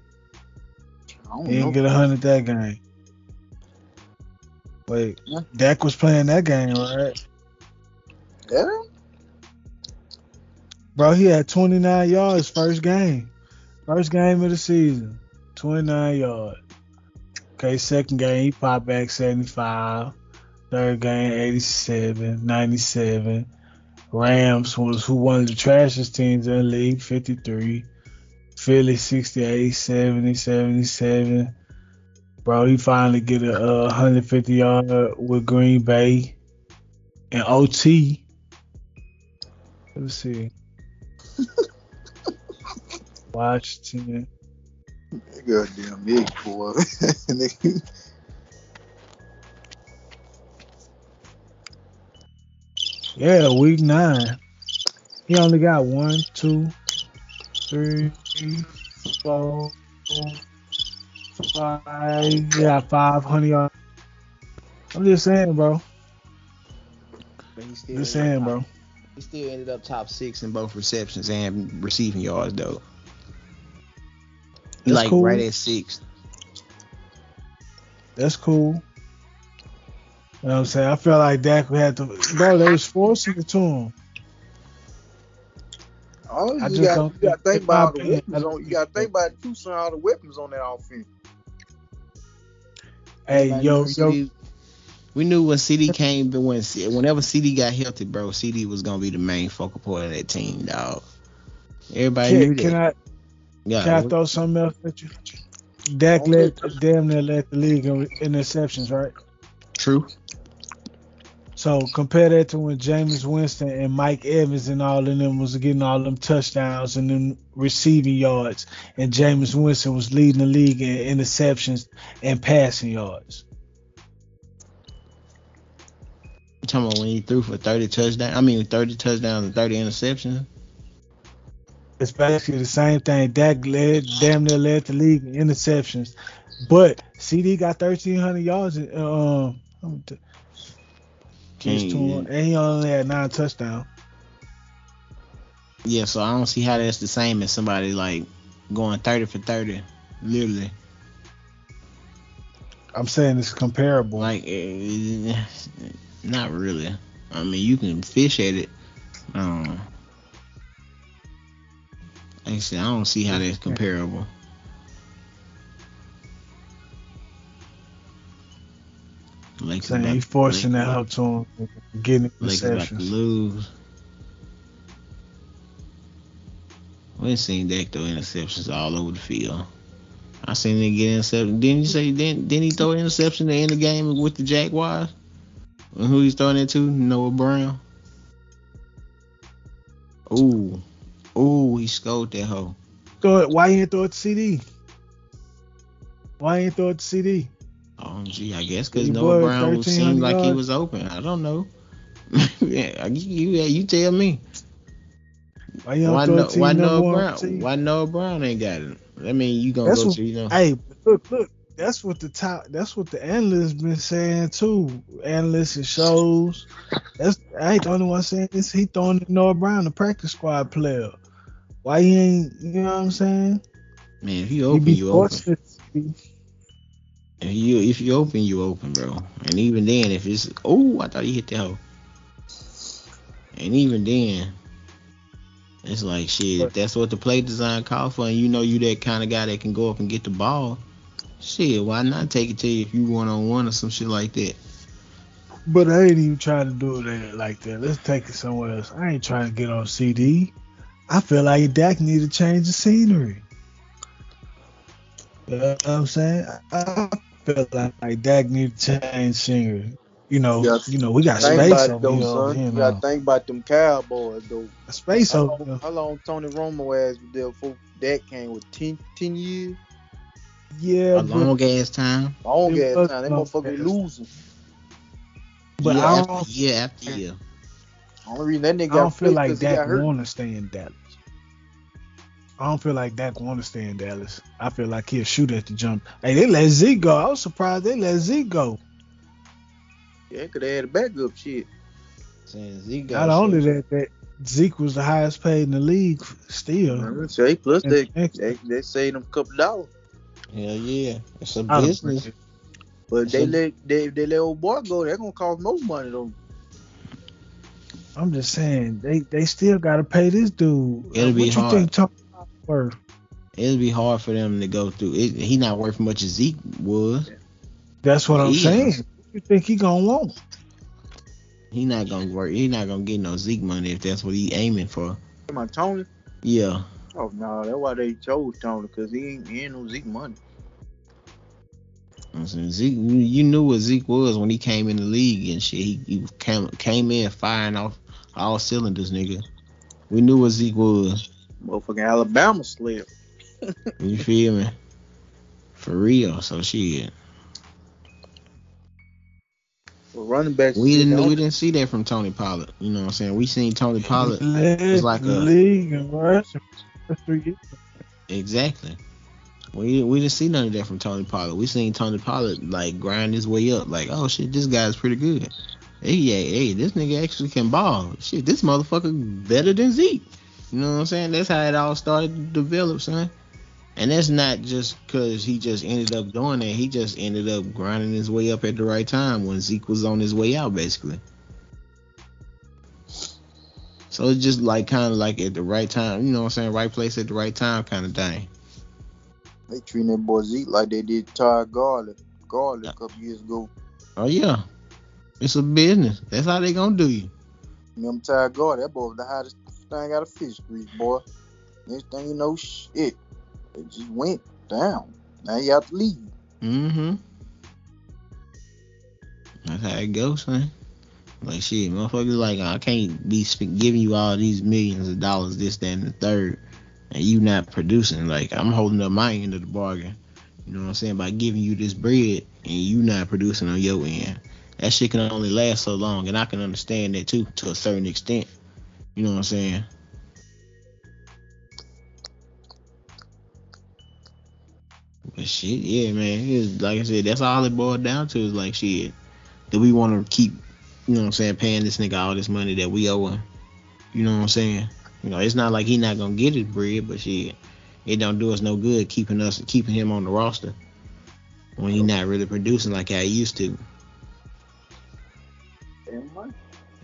He didn't get a hundred that game. Wait, Yeah. Dak was playing that game, right? Yeah. Bro, he had 29 yards first game. First game of the season. 29 yards. Okay, second game, he popped back 75. Third game, 87, 97. Rams was who one of the trashiest teams in the league, 53. Philly, 68, 70, 77. Bro, he finally get a uh, 150 yard with Green Bay and OT. Let's see. Washington. Goddamn big boy. Yeah, week nine. He only got one, two, three, four, five. Got five hundred. I'm just saying, bro. But he still Just saying, bro. He still ended up top six in both receptions and receiving yards though. That's like cool. right at six. That's cool. You know what I'm saying? I felt like Dak had to, bro. They was forcing it to him. Oh, I you just got don't you got to think- think about the in my opinion, weapons on. You got to think about it too, son. All the weapons on that offense. Hey, Like, yo, yo, CeeDee we knew when CeeDee came, but when whenever CeeDee got healthy, bro, CeeDee was gonna be the main focal point of that team, dog. Everybody can, knew can. I yeah, can I throw something else at you? Dak led damn near led the league in interceptions, right? true. So compare that to when Jameis Winston and Mike Evans and all of them was getting all them touchdowns and them receiving yards, and Jameis Winston was leading the league in interceptions and passing yards. You talking about when he threw for thirty touchdowns? I mean, thirty touchdowns and thirty interceptions. It's basically the same thing. Dak led damn near led the league in interceptions, but CeeDee got thirteen hundred yards. in, Um, just and he only had nine touchdowns. Yeah, so I don't see how that's the same as somebody like going 30 for 30, literally. I'm saying it's comparable. Like, eh, eh, not really. I mean, you can fish at it. Um, like I said, I don't see how that's comparable. Lakers Saying about- he forcing Lakers- that up to him, getting Lakers about to lose. We seen Dak throw interceptions all over the field. I seen him get interception. Didn't you say didn't, didn't he throw an interception to end the game with the Jaguars? And who he's throwing it to? Noah Brown. Ooh. Ooh, he scored that hoe. Throw it. Why you throw it to CeeDee? Why you throw it to CeeDee? Oh, gee, I guess because Noah Brown seemed like he was open. I don't know. yeah, you, you, you tell me. Why Why, no, why Noah Brown? Why Noah Brown ain't got it? I mean, you gonna That's go what- to you know? Hey, look, look. That's what the top. That's what the analysts been saying too. Analysts and shows. That's I ain't the only one saying this. He throwing Noah Brown, the practice squad player. Why he ain't? You know what I'm saying? Man, if you He open, be you open. If you if you open, you open, bro. And even then, if it's oh, I thought he hit that hoe. And even then, it's like shit. If that's what the play design call for, and you know you that kind of guy that can go up and get the ball, shit, why not take it to you if you one on one or some shit like that? But I ain't even trying to do that like that. Let's take it somewhere else. I ain't trying to get on CD. I feel like Dak need to change the scenery. You know what I'm saying? I feel like, like Dak need to change scenery. You know, Yeah. you know, we got Think space about it over though, here. son. you You know. gotta think about them Cowboys though. space How over long, how long Tony Romo ass was there before that came with 10, 10 years? Yeah, A long ass time. Long It ass was time. That long motherfucker ass. losing. but year I after don't, year after year. Only reason that nigga I got don't feel like like 'cause he got Dak want to stay in Dallas. I don't feel like Dak want to stay in Dallas. I feel like he'll shoot at the jump. Hey, they let Zeke go. I was surprised they let Zeke go. Yeah, could have had a backup shit. Saying Zeke Not got only shit. that, that Zeke was the highest paid in the league still. Say plus And they, next- they they saved them a couple dollars. Hell yeah, it's a I don't business. think- But if they So- let they they let old boy go, They're gonna cost more money though. I'm just saying they they still got to pay this dude. It'll what be you hard. think Tony worth? It'll be hard for them to go through. It, he not worth much as Zeke was. That's what I'm He saying. What you think he gonna want? He not gonna work. He not gonna get no Zeke money if that's what he aiming for. Come on, Tony. Yeah, Oh no, that's why they chose Tony because he ain't, he ain't no Zeke money. Saying Zeke. You, you knew what Zeke was when he came in the league and shit. He, he came came in firing off all cylinders, nigga. We knew what Zeke was. Motherfucking Alabama slip. You feel me? For real. So shit. For running backs, We didn't they we didn't see that from Tony Pollard. You know what I'm saying? We seen Tony Pollard Led like a- league and rushing for three years. Exactly. We we didn't see none of that from Tony Pollard. We seen Tony Pollard like grind his way up. Like, oh shit, this guy's pretty good. Hey, yeah, hey, this nigga actually can ball. Shit, this motherfucker better than Zeke. You know what I'm saying? That's how it all started to develop, son. And that's not just because he just ended up doing that. He just ended up grinding his way up at the right time when Zeke was on his way out, basically. So it's just like kind of like at the right time, you know what I'm saying? Right place at the right time kind of thing. They treating that boy Zeke like they did Ty Garland, Garland a couple years ago. Oh yeah, it's a business. That's how they gonna do you. Remember Ty Garland? That boy was the hottest thing got a fish grease, boy. Next thing you know, shit, it just went down. Now you have to leave. Mm-hmm. That's how it goes, man. Like shit, motherfuckers like I can't be giving you all these millions of dollars, this, that, and the third, and you not producing. Like I'm holding up my end of the bargain. You know what I'm saying? By giving you this bread and you not producing on your end. That shit can only last so long, and I can understand that too to a certain extent. You know what I'm saying? But shit, yeah, man. It's, like I said, that's all it boiled down to is like shit. Do we want to keep, you know what I'm saying, paying this nigga all this money that we owe him? You know what I'm saying? You know, it's not like he not gonna get his bread, but shit, it don't do us no good keeping us keeping him on the roster when he not really producing like how he used to.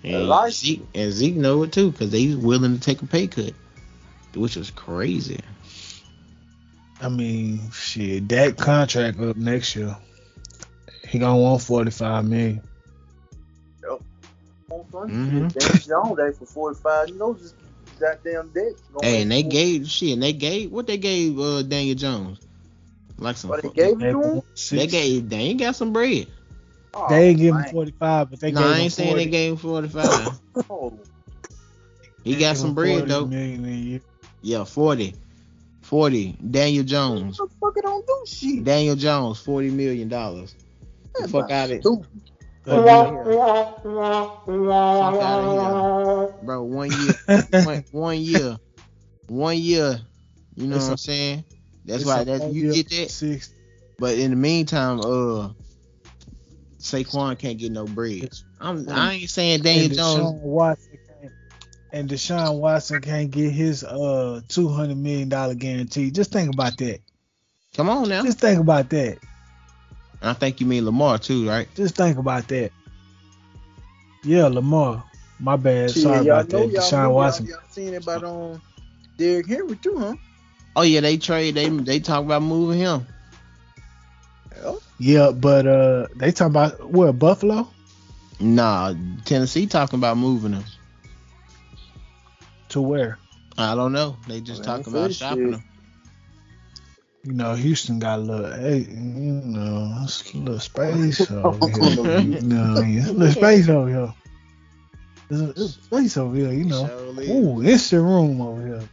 And Life. Zeke and Zeke know it too, cause they was willing to take a pay cut. which was crazy. I mean, shit, that contract up next year. He gonna want forty five million. Yep. Mhm. James Jones asked for 45. You know, just goddamn debt. Hey, and they gave shit, and they gave what they gave uh Daniel Jones, like some. What they gave it to him? They gave they ain't got some bread. Oh, They ain't give him forty five, but they no, gave I ain't saying they gave him forty five. Oh, he They got some bread though. million a year. Yeah, 40. 40. Daniel Jones. motherfucker don't do shit. Daniel Jones, forty million dollars. The fuck out of Stupid. But Fuck out of here, bro. One year, one, one year, one year. You know It's what a- I'm saying? That's why a that you get that. Six. But in the meantime, uh, Saquon can't get no bread. I'm, I ain't saying Daniel and Jones. Watson and Deshaun Watson can't get his uh two hundred million dollar guarantee. Just think about that. Come on now. Just think about that. I think you mean Lamar too, right? Just think about that. Yeah, Lamar. My bad. Shit, Sorry y'all about know that. y'all, Deshaun know Watson. Y'all, y'all seen about um Derrick Henry too, huh? Oh yeah, they trade. They they talk about moving him. Yeah, but uh, they talking about what Buffalo Nah, Tennessee talking about moving him. to where? I don't know. They just Well, talking about shit. shopping him. You know, Houston got a little, hey, you know, a little space over here. you know, yeah, a little space over here. There's a, there's space over here, you know. Sure. Ooh, it's the room over here.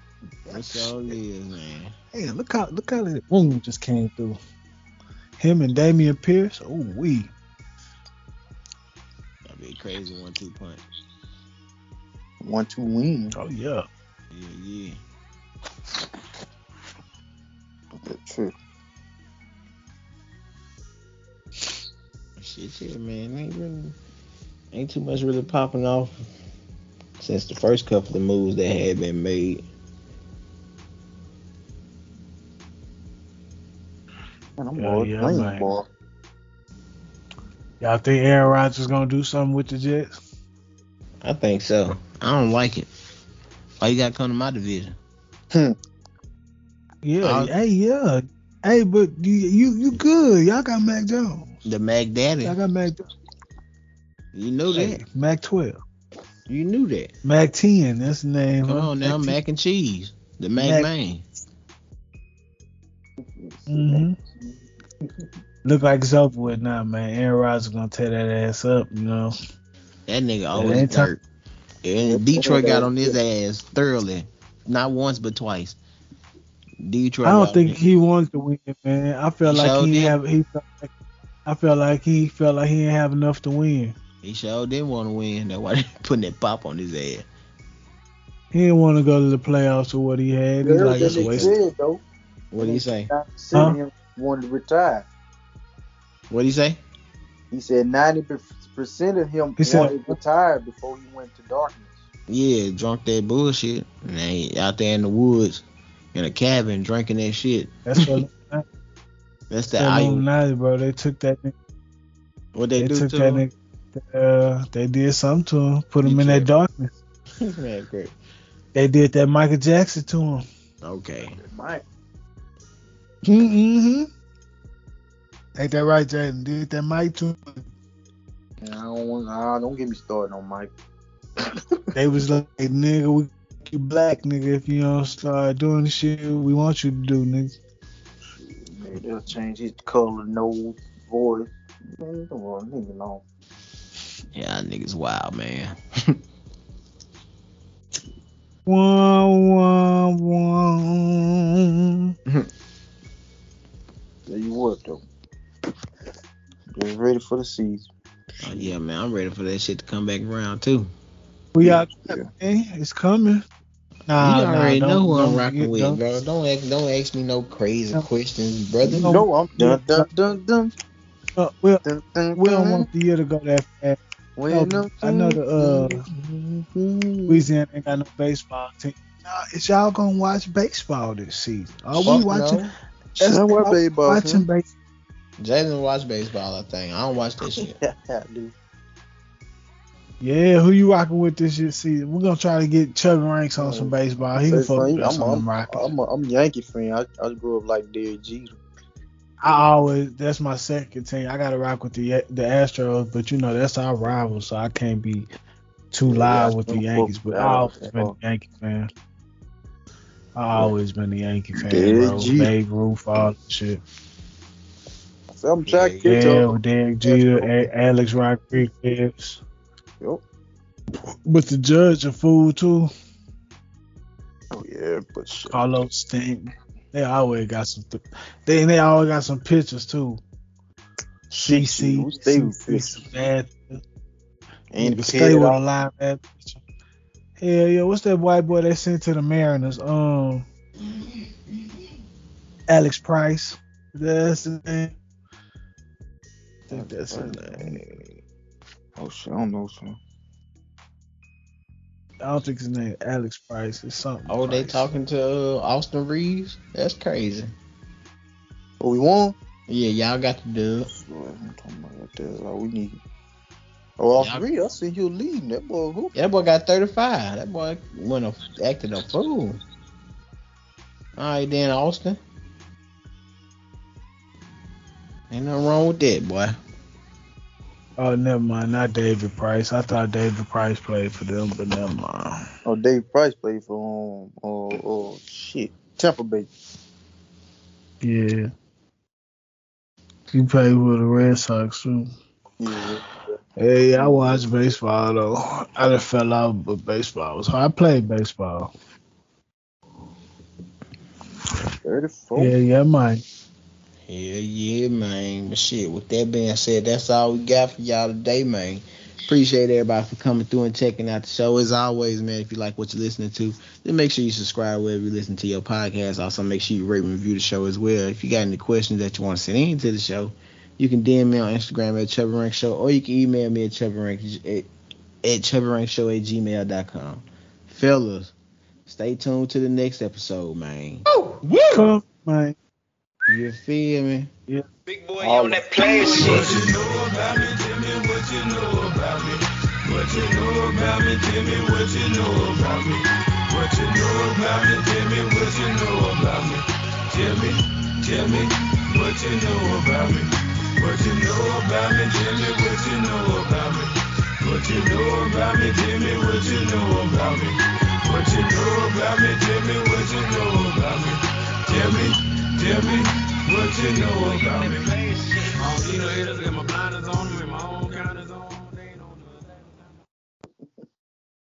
It sure is, man. Hey, look how look how that room just came through. Him and Dameon Pierce. Oh, we. That'd be a crazy one two punch. One two win. Oh yeah. Yeah, yeah. That's true. Shit, shit, man. Ain't really, ain't too much really popping off since the first couple of moves that had been made. Man, I'm Yeah, yeah, playing man. ball. Y'all think Aaron Rodgers is gonna do something with the Jets? I think so. I don't like it. Why you gotta come to my division? Yeah. Uh, hey, yeah. Hey, but you you, you good? Y'all got Mac Jones. The Mac Daddy. Y'all got Mac. Jones. You knew Hey, that. Mac twelve. You knew that. Mac ten. That's the name. Come huh? on now, mac and cheese. The Mac, Mac- man. hmm Look like it's over with now, man. Aaron Rodgers gonna tear that ass up, you know. That nigga always ain't time- And Detroit got on his ass thoroughly. Not once but twice. Detroit I don't think his- he wants to win, man. I felt He like he did. have he felt like, I felt like he felt like he didn't have enough to win. He sure didn't want to win. That's why they putting that pop on his ass. He didn't want to go to the playoffs with what he had. He's like that it's a waste. said though. What do you say? Huh? Him wanted to retire. What do you say? He said ninety percent of him He said- wanted to retire before he went to darkness. Yeah, drunk that bullshit. And they out there in the woods in a cabin drinking that shit. That's what That's the the Iowa. Illuminati, bro. They took that. nigga- What they, They, do took to that. him? Nigga, uh, they did something to him. Put him in that darkness. Man, great. They did that Michael Jackson to him. Okay. Mike, Mm-hmm. Ain't that right, Jaden? Did that Mike too? him. I don't want. Uh, don't get me started on Mike. They was like, nigga, we you black, nigga. If you don't start doing the shit we want you to do, nigga. Maybe they'll change his color, nose, voice. Man, come on, leave me alone. Yeah, niggas wild, man. Wah, wah, wah. Tell you what though. Get ready for the season. Oh, yeah, man. I'm ready for that shit to come back around too. We out Yeah. man. It's coming. Nah, you already nah, know don't- who I'm rocking with, don't- bro. Don't ask, don't ask me no crazy No. questions, brother. No. No, I'm dun dun dun dun uh, we, dun dun. we don't want the year to go that fast. When no, I'm know the, uh. Louisiana ain't got no baseball team. Nah, is y'all gonna watch baseball this season? Are we Fuck watching? no. That's- Should watch baseball, Watching baseball. Jaylin watch baseball, I think. I don't watch that shit. Yeah, I do. Yeah, who you rocking with this year season? We're gonna try to get Chubby Ranks on some mm. baseball. He can fuck with us I'm, on them I'm, Rockets. I'm, a, I'm a Yankee fan. I, I grew up like Derek Jeter. I always that's my second team. I gotta rock with the the Astros, but you know that's our rival, so I can't be too Yeah, loud with the Astros Yankees. But with I always been a Yankee fan. I always been a Yankee fan, Derek bro. Jeter. Babe Ruth, all that shit. So I'm trying Yeah, catch Yeah, with Derek Jeter, A- Alex Rodriguez. Yup. But the judge a fool too. Oh yeah, but shit. Carlos Stanton. They always got some. Th- they they always got some pictures too. CC, Who stay with CC, pictures? some bad. And Nigga stay paid with a live picture. Hell yeah, what's that white boy they sent to the Mariners? Um, Alex Price. That's the name. I think that's his name. Oh shit, I don't know. Son. I don't think his name Alex Price. It's something. Oh, they talking to uh, Austin Reaves? That's crazy. Oh, we won. Yeah, y'all got the dub. What I'm talking about that. All we need. Oh, off Yeah. three, I see you leading that boy. Who? Yeah, that boy got 35. That boy went a, acted a fool. All right, then, Austin. Ain't nothing wrong with that, boy. Oh, never mind. Not David Price. I thought David Price played for them, but never mind. Oh, David Price played for um. Oh, oh shit, Tampa Bay. Yeah. He played with the Red Sox too. Yeah. Hey, I watched baseball though. I just fell out, with baseball was hard. I played baseball. Thirty-four. Yeah, yeah, man. Yeah, yeah, man. But shit, with that being said, that's all we got for y'all today, man. Appreciate everybody for coming through and checking out the show. As always, man, if you like what you're listening to, then make sure you subscribe wherever you listen to your podcast. Also, make sure you rate and review the show as well. If you got any questions that you want to send into the show, you can DM me on Instagram at Chubby Rank Show, or you can email me at Chubby Rank at, at chubbyrankshow at gmail.com. Fellas, stay tuned to the next episode, man. Oh, woo, Come, man. You feel me? Big boy on that player shit. What you know about me? Tell me what you know about me. What you know about me? Tell me what you know about me. What you know about me? Tell me what you know about me. Tell me, tell me what you know about me. What you know about me? Me what you know about me. What you know about me? Me what you know about me. What you know about me? Tell me what you know about me. Tell me, tell me what you know about me. I don't need no haters, got my blinders on, I'm my own